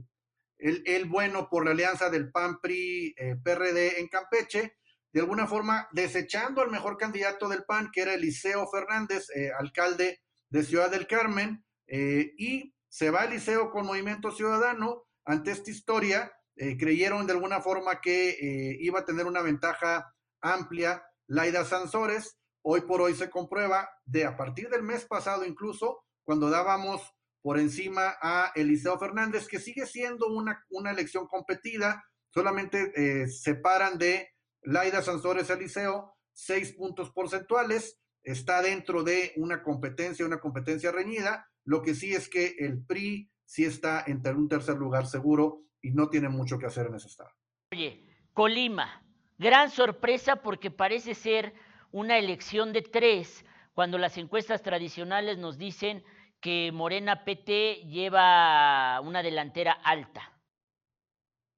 el, bueno por la alianza del PAN PRI PRD en Campeche, de alguna forma desechando al mejor candidato del PAN, que era Eliseo Fernández, alcalde de Ciudad del Carmen, y se va Eliseo con Movimiento Ciudadano. Ante esta historia, eh, creyeron de alguna forma que eh, iba a tener una ventaja amplia Laida Sansores. Hoy por hoy se comprueba de a partir del mes pasado incluso, cuando dábamos por encima a Eliseo Fernández, que sigue siendo una, una elección competida, solamente eh, separan de Laida Sansores Eliseo seis puntos porcentuales, está dentro de una competencia, una competencia reñida, lo que sí es que el PRI sí está en un tercer lugar seguro y no tiene mucho que hacer en ese estado. Oye, Colima, gran sorpresa porque parece ser una elección de tres, cuando las encuestas tradicionales nos dicen que Morena PT lleva una delantera alta.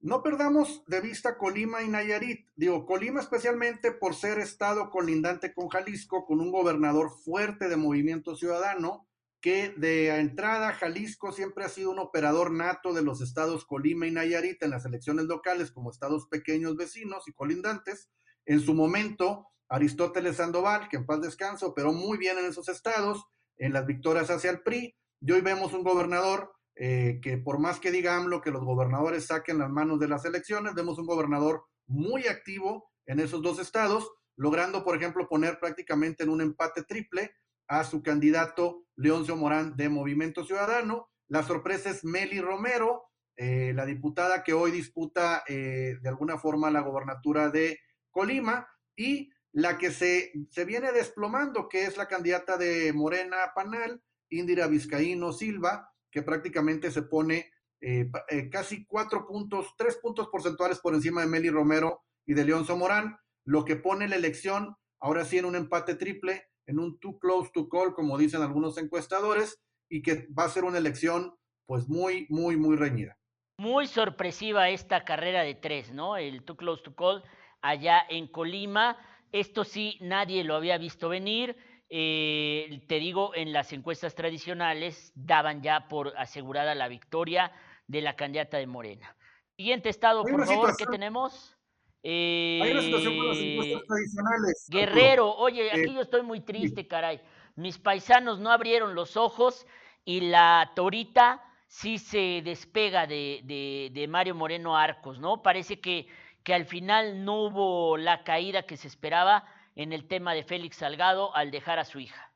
No perdamos de vista Colima y Nayarit. Digo, Colima especialmente por ser estado colindante con Jalisco, con un gobernador fuerte de movimiento ciudadano, que de entrada Jalisco siempre ha sido un operador nato de los estados Colima y Nayarit en las elecciones locales como estados pequeños vecinos y colindantes. En su momento, Aristóteles Sandoval, que en paz descanse, operó muy bien en esos estados, en las victorias hacia el PRI, y hoy vemos un gobernador eh, que por más que diga AMLO que los gobernadores saquen las manos de las elecciones, vemos un gobernador muy activo en esos dos estados, logrando, por ejemplo, poner prácticamente en un empate triple a su candidato Leoncio Morán de Movimiento Ciudadano. La sorpresa es Meli Romero, eh, la diputada que hoy disputa eh, de alguna forma la gobernatura de Colima y la que se, se viene desplomando, que es la candidata de Morena Panal, Indira Vizcaíno Silva, que prácticamente se pone eh, casi cuatro puntos, tres puntos porcentuales por encima de Meli Romero y de Leoncio Morán, lo que pone la elección ahora sí en un empate triple en un too close to call, como dicen algunos encuestadores, y que va a ser una elección pues muy, muy, muy reñida. Muy sorpresiva esta carrera de tres, ¿no? El too close to call allá en Colima. Esto sí, nadie lo había visto venir. Eh, te digo, en las encuestas tradicionales daban ya por asegurada la victoria de la candidata de Morena. Siguiente estado, por favor, ¿qué tenemos? Hay una situación con las encuestas eh, tradicionales. Guerrero, oye, aquí eh, yo estoy muy triste, caray. Mis paisanos no abrieron los ojos y la Torita sí se despega de, de, Mario Moreno Arcos, ¿no? Parece que, que al final no hubo la caída que se esperaba en el tema de Félix Salgado al dejar a su hija.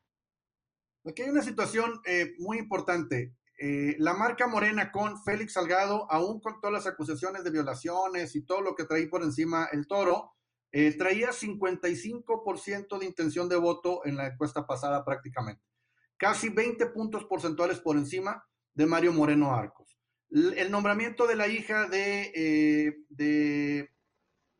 Aquí hay una situación eh, muy importante. Eh, la marca Morena con Félix Salgado, aún con todas las acusaciones de violaciones y todo lo que traía por encima el toro, eh, traía 55% de intención de voto en la encuesta pasada prácticamente. Casi 20 puntos porcentuales por encima de Mario Moreno Arcos. El nombramiento de la hija de, de,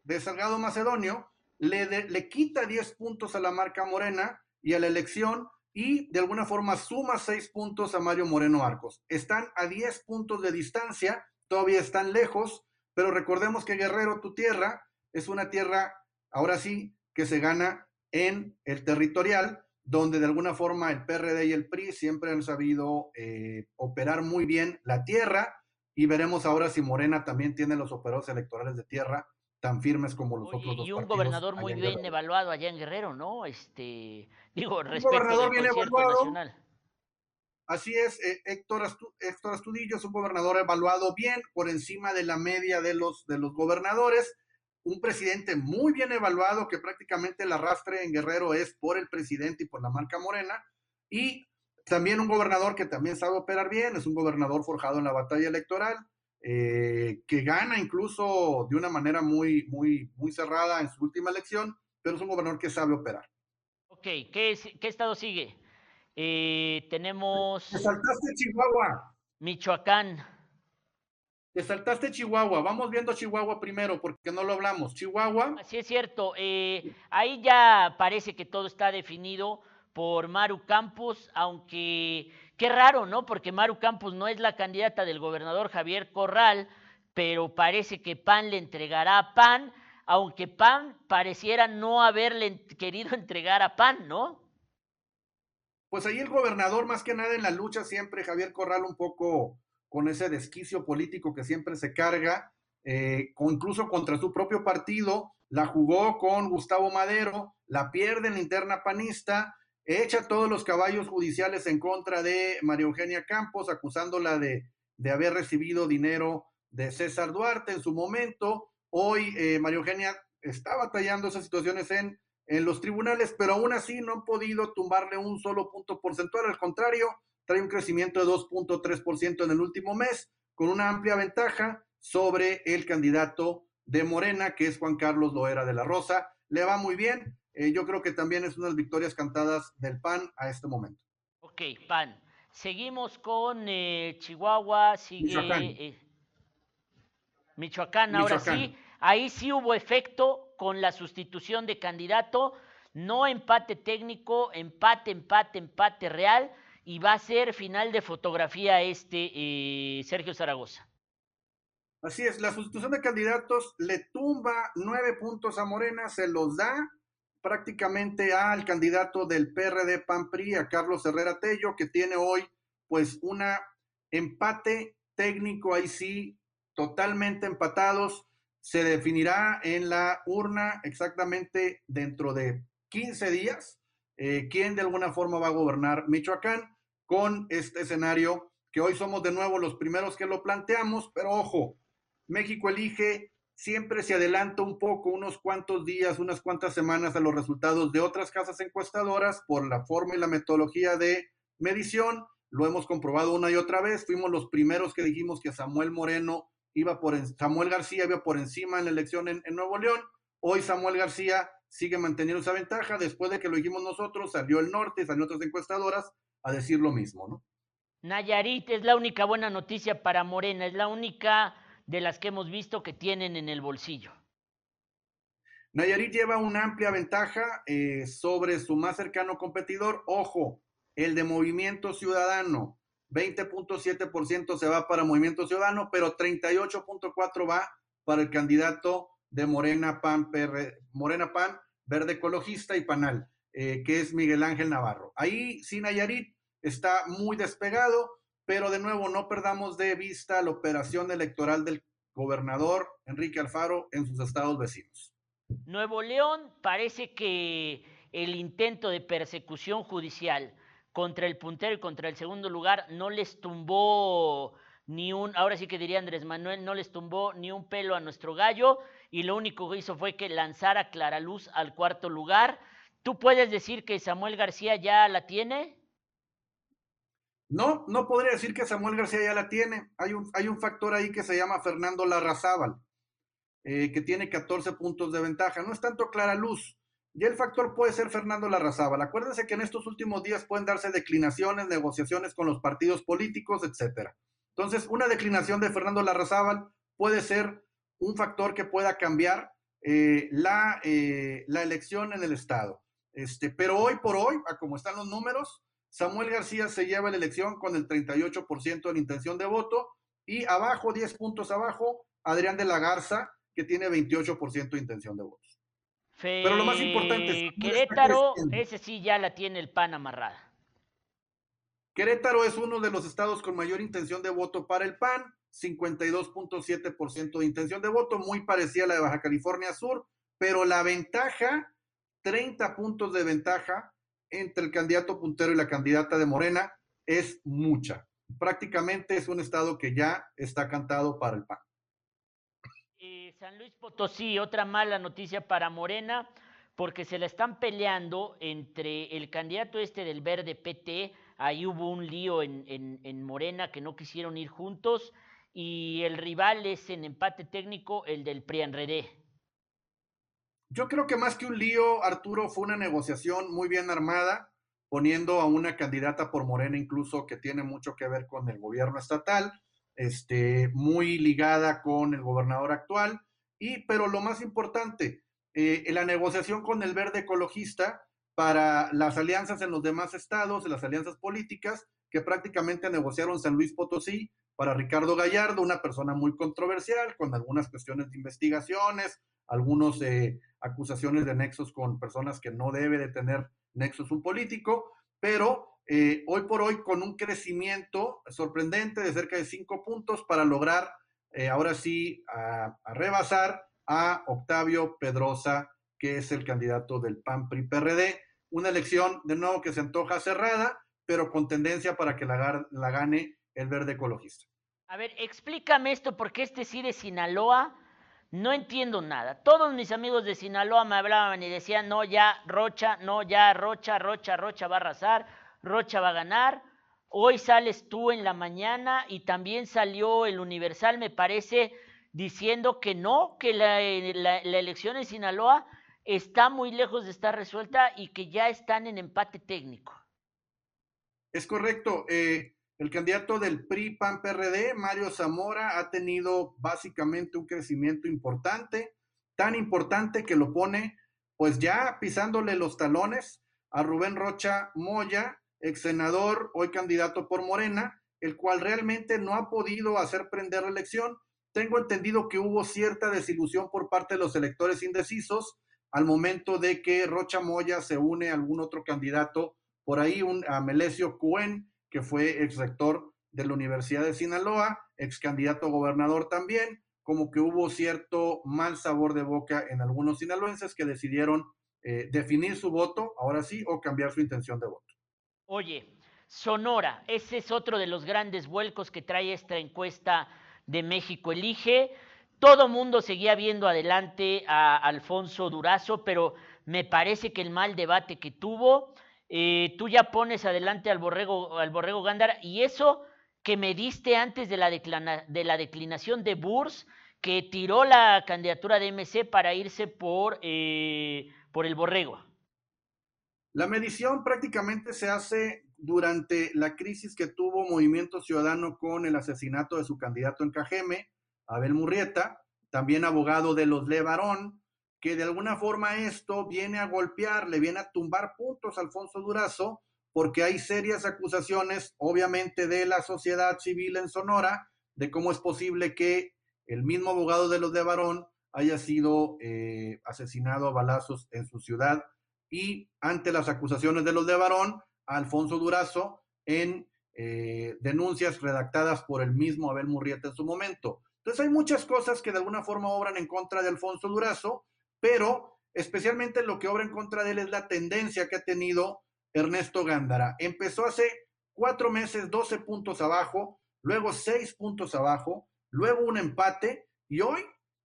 de, Salgado Macedonio le, le quita 10 puntos a la marca Morena y a la elección y de alguna forma suma seis puntos a Mario Moreno Arcos. Están a 10 puntos de distancia, todavía están lejos, pero recordemos que Guerrero, tu tierra, es una tierra, ahora sí, que se gana en el territorial, donde de alguna forma el PRD y el PRI siempre han sabido eh, operar muy bien la tierra y veremos ahora si Morena también tiene los operadores electorales de tierra tan firmes como los otros dos Y un gobernador muy bien evaluado allá en Guerrero, ¿no? Este, digo, un gobernador bien evaluado. Nacional. Así es, eh, Héctor, Héctor Astudillo es un gobernador evaluado bien por encima de la media de los, de los gobernadores, un presidente muy bien evaluado que prácticamente el arrastre en Guerrero es por el presidente y por la marca Morena, y también un gobernador que también sabe operar bien, es un gobernador forjado en la batalla electoral, eh, que gana incluso de una manera muy, muy, muy cerrada en su última elección, pero es un gobernador que sabe operar. Ok, ¿qué, qué estado sigue? Eh, tenemos... Te saltaste Chihuahua. Michoacán. Te saltaste Chihuahua. Vamos viendo Chihuahua primero porque no lo hablamos. Chihuahua. Así es cierto. Eh, ahí ya parece que todo está definido por Maru Campos, aunque qué raro, ¿no? Porque Maru Campos no es la candidata del gobernador Javier Corral, pero parece que PAN le entregará a PAN, aunque PAN pareciera no haberle querido entregar a PAN, ¿no? Pues ahí el gobernador, más que nada en la lucha, siempre Javier Corral un poco con ese desquicio político que siempre se carga, eh, incluso contra su propio partido, la jugó con Gustavo Madero, la pierde en la interna panista, echa todos los caballos judiciales en contra de María Eugenia Campos, acusándola de, de haber recibido dinero de César Duarte en su momento. Hoy eh, María Eugenia está batallando esas situaciones en, en los tribunales, pero aún así no han podido tumbarle un solo punto porcentual. Al contrario, trae un crecimiento de 2.3% en el último mes, con una amplia ventaja sobre el candidato de Morena, que es Juan Carlos Loera de la Rosa. Le va muy bien, eh, yo creo que también es unas victorias cantadas del PAN a este momento. Ok, PAN. Seguimos con eh, Chihuahua, sigue Michoacán, eh, Michoacán ahora sí. Ahí sí hubo efecto con la sustitución de candidato, no empate técnico, empate, empate, empate real, y va a ser final de fotografía este Sergio Zaragoza. Así es, la sustitución de candidatos le tumba nueve puntos a Morena, se los da prácticamente al candidato del PRD PAN PRI, a Carlos Herrera Tello, que tiene hoy pues un empate técnico ahí sí, totalmente empatados. Se definirá en la urna exactamente dentro de 15 días eh, quién de alguna forma va a gobernar Michoacán con este escenario que hoy somos de nuevo los primeros que lo planteamos, pero ojo, México elige siempre se adelanta un poco, unos cuantos días, unas cuantas semanas a los resultados de otras casas encuestadoras por la forma y la metodología de medición. Lo hemos comprobado una y otra vez. Fuimos los primeros que dijimos que Samuel Moreno iba por, Samuel García iba por encima en la elección en, en Nuevo León. Hoy Samuel García sigue manteniendo esa ventaja. Después de que lo dijimos nosotros, salió el norte, salió otras encuestadoras a decir lo mismo, ¿no? Nayarit es la única buena noticia para Morena, es la única de las que hemos visto que tienen en el bolsillo. Nayarit lleva una amplia ventaja eh, sobre su más cercano competidor. Ojo, el de Movimiento Ciudadano. 20.7% se va para Movimiento Ciudadano, pero 38.4% va para el candidato de Morena PAN, Morena PAN, Verde Ecologista y Panal, eh, que es Miguel Ángel Navarro. Ahí sí Nayarit está muy despegado pero de nuevo no perdamos de vista la operación electoral del gobernador Enrique Alfaro en sus estados vecinos. Nuevo León parece que el intento de persecución judicial contra el puntero y contra el segundo lugar no les tumbó ni un, ahora sí que diría Andrés Manuel, no les tumbó ni un pelo a nuestro gallo y lo único que hizo fue que lanzara Clara Luz al cuarto lugar. ¿Tú puedes decir que Samuel García ya la tiene? No, no podría decir que Samuel García ya la tiene. Hay un, hay un factor ahí que se llama Fernando Larrazábal, eh, que tiene 14 puntos de ventaja. No es tanto clara luz. Y el factor puede ser Fernando Larrazábal. Acuérdense que en estos últimos días pueden darse declinaciones, negociaciones con los partidos políticos, etcétera. Entonces, una declinación de Fernando Larrazábal puede ser un factor que pueda cambiar eh, la, eh, la elección en el Estado. Este, pero hoy por hoy, a como están los números, Samuel García se lleva la elección con el 38% de la intención de voto y abajo, 10 puntos abajo, Adrián de la Garza, que tiene 28% de intención de votos. Pero lo más importante es... Querétaro, ese sí ya la tiene el PAN amarrada. Querétaro es uno de los estados con mayor intención de voto para el PAN, 52.7% de intención de voto, muy parecida a la de Baja California Sur, pero la ventaja, 30 puntos de ventaja entre el candidato puntero y la candidata de Morena es mucha. Prácticamente es un estado que ya está cantado para el PAN. San Luis Potosí, otra mala noticia para Morena, porque se la están peleando entre el candidato este del verde PT, ahí hubo un lío en, en Morena que no quisieron ir juntos, y el rival es en empate técnico el del PRIANREDE. Yo creo que más que un lío, Arturo, fue una negociación muy bien armada, poniendo a una candidata por Morena incluso que tiene mucho que ver con el gobierno estatal, este, muy ligada con el gobernador actual, y, pero lo más importante, eh, la negociación con el verde ecologista para las alianzas en los demás estados, las alianzas políticas, que prácticamente negociaron San Luis Potosí para Ricardo Gallardo, una persona muy controversial, con algunas cuestiones de investigaciones, algunas eh, acusaciones de nexos con personas que no debe de tener nexos un político, pero eh, hoy por hoy con un crecimiento sorprendente de cerca de cinco puntos para lograr eh, ahora sí a, rebasar a Octavio Pedrosa, que es el candidato del PAN PRI PRD. Una elección de nuevo que se antoja cerrada, pero con tendencia para que la, la gane el verde ecologista. A ver, explícame esto porque este sí de Sinaloa no entiendo nada. Todos mis amigos de Sinaloa me hablaban y decían, no, ya Rocha, no, ya Rocha, Rocha, Rocha va a arrasar, Rocha va a ganar. Hoy sales tú en la mañana y también salió el Universal, me parece, diciendo que no, que la, elección en Sinaloa está muy lejos de estar resuelta y que ya están en empate técnico. Es correcto. Eh, el candidato del PRI PAN PRD, Mario Zamora, ha tenido básicamente un crecimiento importante, tan importante que lo pone pues ya pisándole los talones a Rubén Rocha Moya, ex senador, hoy candidato por Morena, el cual realmente no ha podido hacer prender la elección. Tengo entendido que hubo cierta desilusión por parte de los electores indecisos al momento de que Rocha Moya se une a algún otro candidato, por ahí un, a Melesio Cuen, que fue ex rector de la Universidad de Sinaloa, ex candidato a gobernador también, como que hubo cierto mal sabor de boca en algunos sinaloenses que decidieron eh, definir su voto, ahora sí, o cambiar su intención de voto. Oye, Sonora, ese es otro de los grandes vuelcos que trae esta encuesta de México Elige. Todo mundo seguía viendo adelante a Alfonso Durazo, pero me parece que el mal debate que tuvo, eh, tú ya pones adelante al Borrego, al Borrego Gándara, y eso que me diste antes de la, de la declinación de Burs, que tiró la candidatura de MC para irse por, eh, por el Borrego. La medición prácticamente se hace durante la crisis que tuvo Movimiento Ciudadano con el asesinato de su candidato en Cajeme, Abel Murrieta, también abogado de los Levarón, que de alguna forma esto viene a golpear, le viene a tumbar puntos a Alfonso Durazo, porque hay serias acusaciones, obviamente, de la sociedad civil en Sonora, de cómo es posible que el mismo abogado de los Levarón haya sido eh, asesinado a balazos en su ciudad y ante las acusaciones de los de Barón, Alfonso Durazo en eh, denuncias redactadas por el mismo Abel Murrieta en su momento. Entonces hay muchas cosas que de alguna forma obran en contra de Alfonso Durazo, pero especialmente lo que obra en contra de él es la tendencia que ha tenido Ernesto Gándara. Empezó hace cuatro meses 12 puntos abajo, luego seis puntos abajo, luego un empate y hoy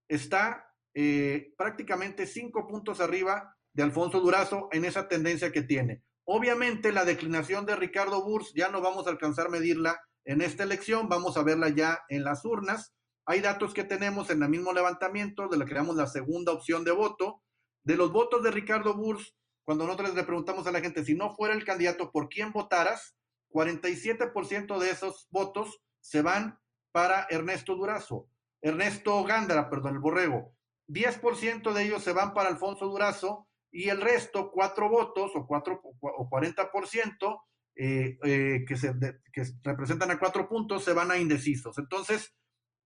está eh, prácticamente cinco puntos arriba de Alfonso Durazo en esa tendencia que tiene. Obviamente la declinación de Ricardo Burs ya no vamos a alcanzar a medirla en esta elección, vamos a verla ya en las urnas. Hay datos que tenemos en el mismo levantamiento, de la que creamos la segunda opción de voto. De los votos de Ricardo Burs, cuando nosotros le preguntamos a la gente si no fuera el candidato por quién votaras, 47% de esos votos se van para Ernesto Durazo, Ernesto Gándara, perdón, el borrego. 10% de ellos se van para Alfonso Durazo y el resto, cuatro votos o, cuatro, o 40%, eh, eh, que, se, que representan a cuatro puntos, se van a indecisos. Entonces,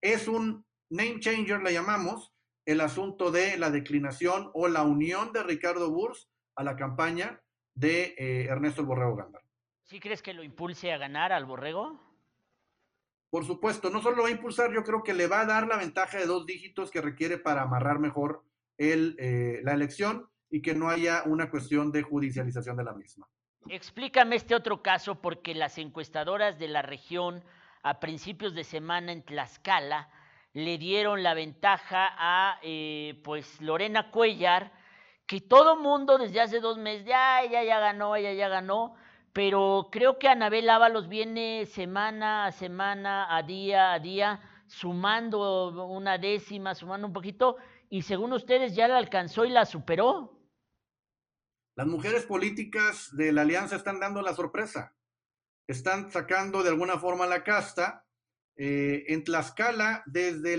es un name changer, le llamamos, el asunto de la declinación o la unión de Ricardo Burs a la campaña de eh, Ernesto el Borrego Gándara. ¿Sí crees que lo impulse a ganar al Borrego? Por supuesto, no solo lo va a impulsar, yo creo que le va a dar la ventaja de dos dígitos que requiere para amarrar mejor el, la elección y que no haya una cuestión de judicialización de la misma. Explícame este otro caso porque las encuestadoras de la región a principios de semana en Tlaxcala le dieron la ventaja a eh, pues Lorena Cuellar, que todo mundo desde hace dos meses, ya, ella ya ganó, ella ya ganó, pero creo que Anabel Ábalos viene semana a semana, a día a día, sumando una décima, sumando un poquito, y según ustedes ya la alcanzó y la superó. Las mujeres políticas de la alianza están dando la sorpresa. Están sacando de alguna forma la casta. Eh, en Tlaxcala, desde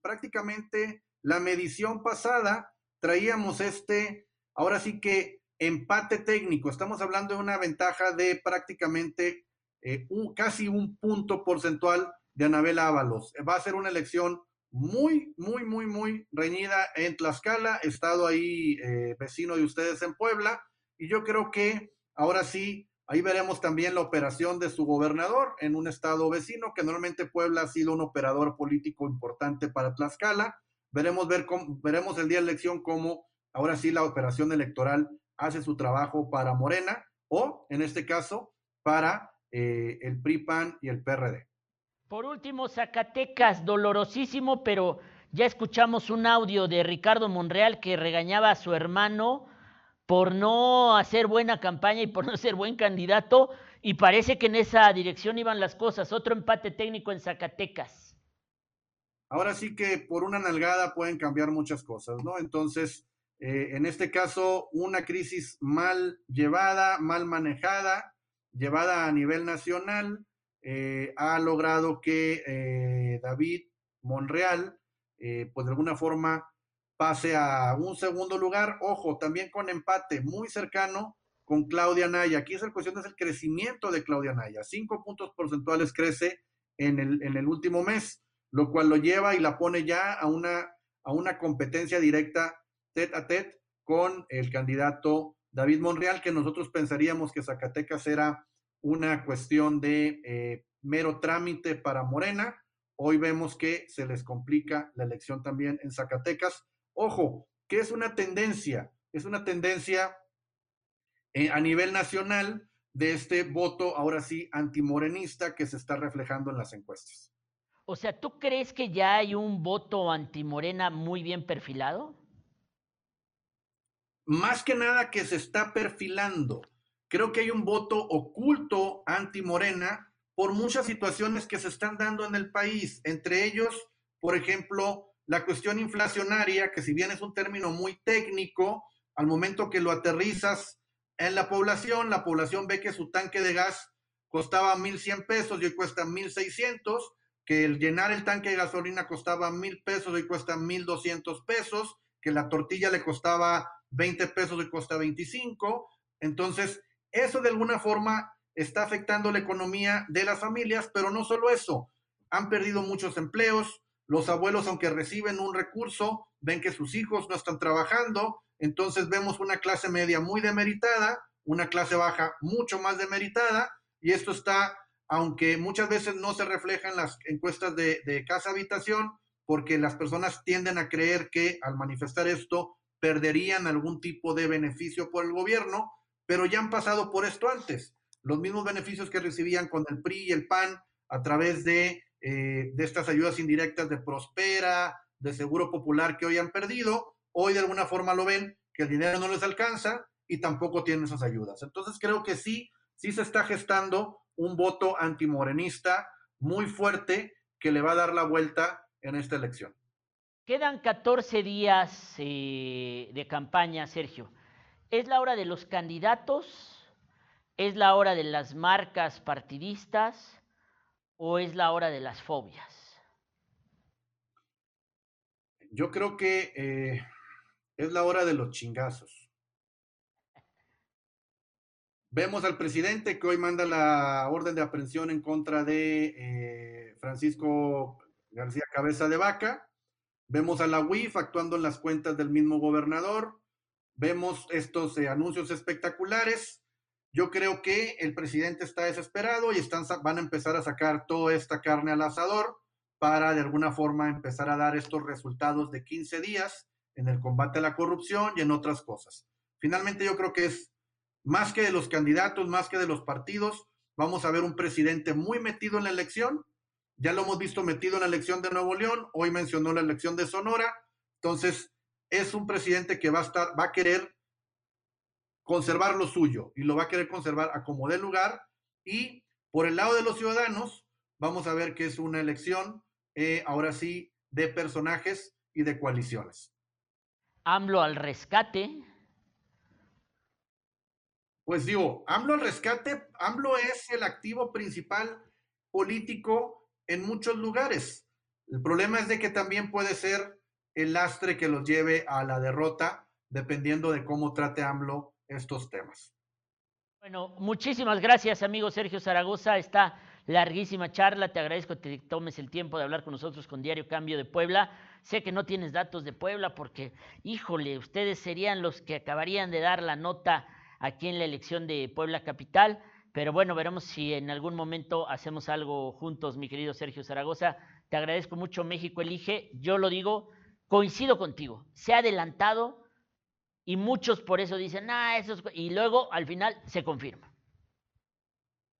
prácticamente la medición pasada, traíamos este, ahora sí que empate técnico. Estamos hablando de una ventaja de prácticamente eh, un, casi un punto porcentual de Anabel Ábalos. Va a ser una elección muy, muy, muy, muy reñida en Tlaxcala, estado ahí eh, vecino de ustedes en Puebla, y yo creo que ahora sí, ahí veremos también la operación de su gobernador en un estado vecino, que normalmente Puebla ha sido un operador político importante para Tlaxcala. Veremos, ver cómo, veremos el día de elección cómo ahora sí la operación electoral hace su trabajo para Morena o, en este caso, para eh, el PRI-PAN y el PRD. Por último, Zacatecas, dolorosísimo, pero ya escuchamos un audio de Ricardo Monreal que regañaba a su hermano por no hacer buena campaña y por no ser buen candidato, y parece que en esa dirección iban las cosas. Otro empate técnico en Zacatecas. Ahora sí que por una nalgada pueden cambiar muchas cosas, ¿no? Entonces, eh, en este caso, una crisis mal llevada, mal manejada, llevada a nivel nacional, eh, ha logrado que eh, David Monreal, pues de alguna forma, pase a un segundo lugar. Ojo, también con empate muy cercano con Claudia Naya. Aquí es el cuestión es el crecimiento de Claudia Naya. Cinco puntos porcentuales crece en el, en el último mes, lo cual lo lleva y la pone ya a una, a una competencia directa tete a tete con el candidato David Monreal, que nosotros pensaríamos que Zacatecas era una cuestión de eh, mero trámite para Morena. Hoy vemos que se les complica la elección también en Zacatecas. Ojo, que es una tendencia, es una tendencia eh, a nivel nacional de este voto, ahora sí, antimorenista que se está reflejando en las encuestas. O sea, ¿tú crees que ya hay un voto antimorena muy bien perfilado? más que nada que se está perfilando. Creo que hay un voto oculto anti-Morena por muchas situaciones que se están dando en el país, entre ellos, por ejemplo, la cuestión inflacionaria, que si bien es un término muy técnico, al momento que lo aterrizas en la población, la población ve que su tanque de gas costaba 1.100 pesos y hoy cuesta 1.600, que el llenar el tanque de gasolina costaba 1.000 pesos y hoy cuesta 1.200 pesos, que la tortilla le costaba 20 pesos y costa 25. Entonces, eso de alguna forma está afectando la economía de las familias, pero no solo eso, han perdido muchos empleos, los abuelos, aunque reciben un recurso, ven que sus hijos no están trabajando, entonces vemos una clase media muy demeritada, una clase baja mucho más demeritada, y esto está, aunque muchas veces no se refleja en las encuestas de, de casa habitación, porque las personas tienden a creer que al manifestar esto perderían algún tipo de beneficio por el gobierno, pero ya han pasado por esto antes. Los mismos beneficios que recibían con el PRI y el PAN a través de, eh, de estas ayudas indirectas de Prospera, de Seguro Popular que hoy han perdido, hoy de alguna forma lo ven que el dinero no les alcanza y tampoco tienen esas ayudas. Entonces creo que sí, sí se está gestando un voto antimorenista muy fuerte que le va a dar la vuelta en esta elección. Quedan 14 días eh, de campaña, Sergio. ¿Es la hora de los candidatos? ¿Es la hora de las marcas partidistas? ¿O es la hora de las fobias? Yo creo que eh, es la hora de los chingazos. Vemos al presidente que hoy manda la orden de aprehensión en contra de eh, Francisco García Cabeza de Vaca Vemos a la UIF actuando en las cuentas del mismo gobernador. Vemos estos eh, anuncios espectaculares. Yo creo que el presidente está desesperado y están, van a empezar a sacar toda esta carne al asador para de alguna forma empezar a dar estos resultados de 15 días en el combate a la corrupción y en otras cosas. Finalmente yo creo que es más que de los candidatos, más que de los partidos, vamos a ver un presidente muy metido en la elección ya lo hemos visto metido en la elección de Nuevo León, hoy mencionó la elección de Sonora, entonces es un presidente que va a estar, va a querer conservar lo suyo y lo va a querer conservar a como de lugar y por el lado de los ciudadanos vamos a ver que es una elección eh, ahora sí, de personajes y de coaliciones. AMLO al rescate. Pues digo, AMLO al rescate, AMLO es el activo principal político en muchos lugares. El problema es de que también puede ser el lastre que los lleve a la derrota, dependiendo de cómo trate AMLO estos temas. Bueno, muchísimas gracias, amigo Sergio Zaragoza. Esta larguísima charla. Te agradezco que te tomes el tiempo de hablar con nosotros con Diario Cambio de Puebla. Sé que no tienes datos de Puebla porque, híjole, ustedes serían los que acabarían de dar la nota aquí en la elección de Puebla Capital. Pero bueno, veremos si en algún momento hacemos algo juntos, mi querido Sergio Zaragoza. Te agradezco mucho, México Elige. Yo lo digo, coincido contigo. Se ha adelantado y muchos por eso dicen, ah, eso es... Y luego al final se confirma.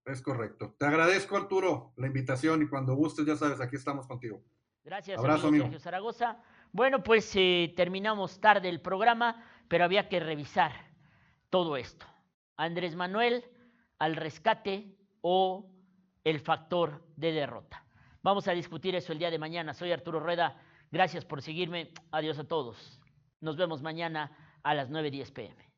Es correcto. Te agradezco, Arturo, la invitación y cuando gustes, ya sabes, aquí estamos contigo. Gracias, Abrazo, amigo, Sergio Zaragoza. Bueno, pues eh, terminamos tarde el programa, pero había que revisar todo esto. Andrés Manuel al rescate o el factor de derrota. Vamos a discutir eso el día de mañana. Soy Arturo Rueda. Gracias por seguirme. Adiós a todos. Nos vemos mañana a las 9.10 pm.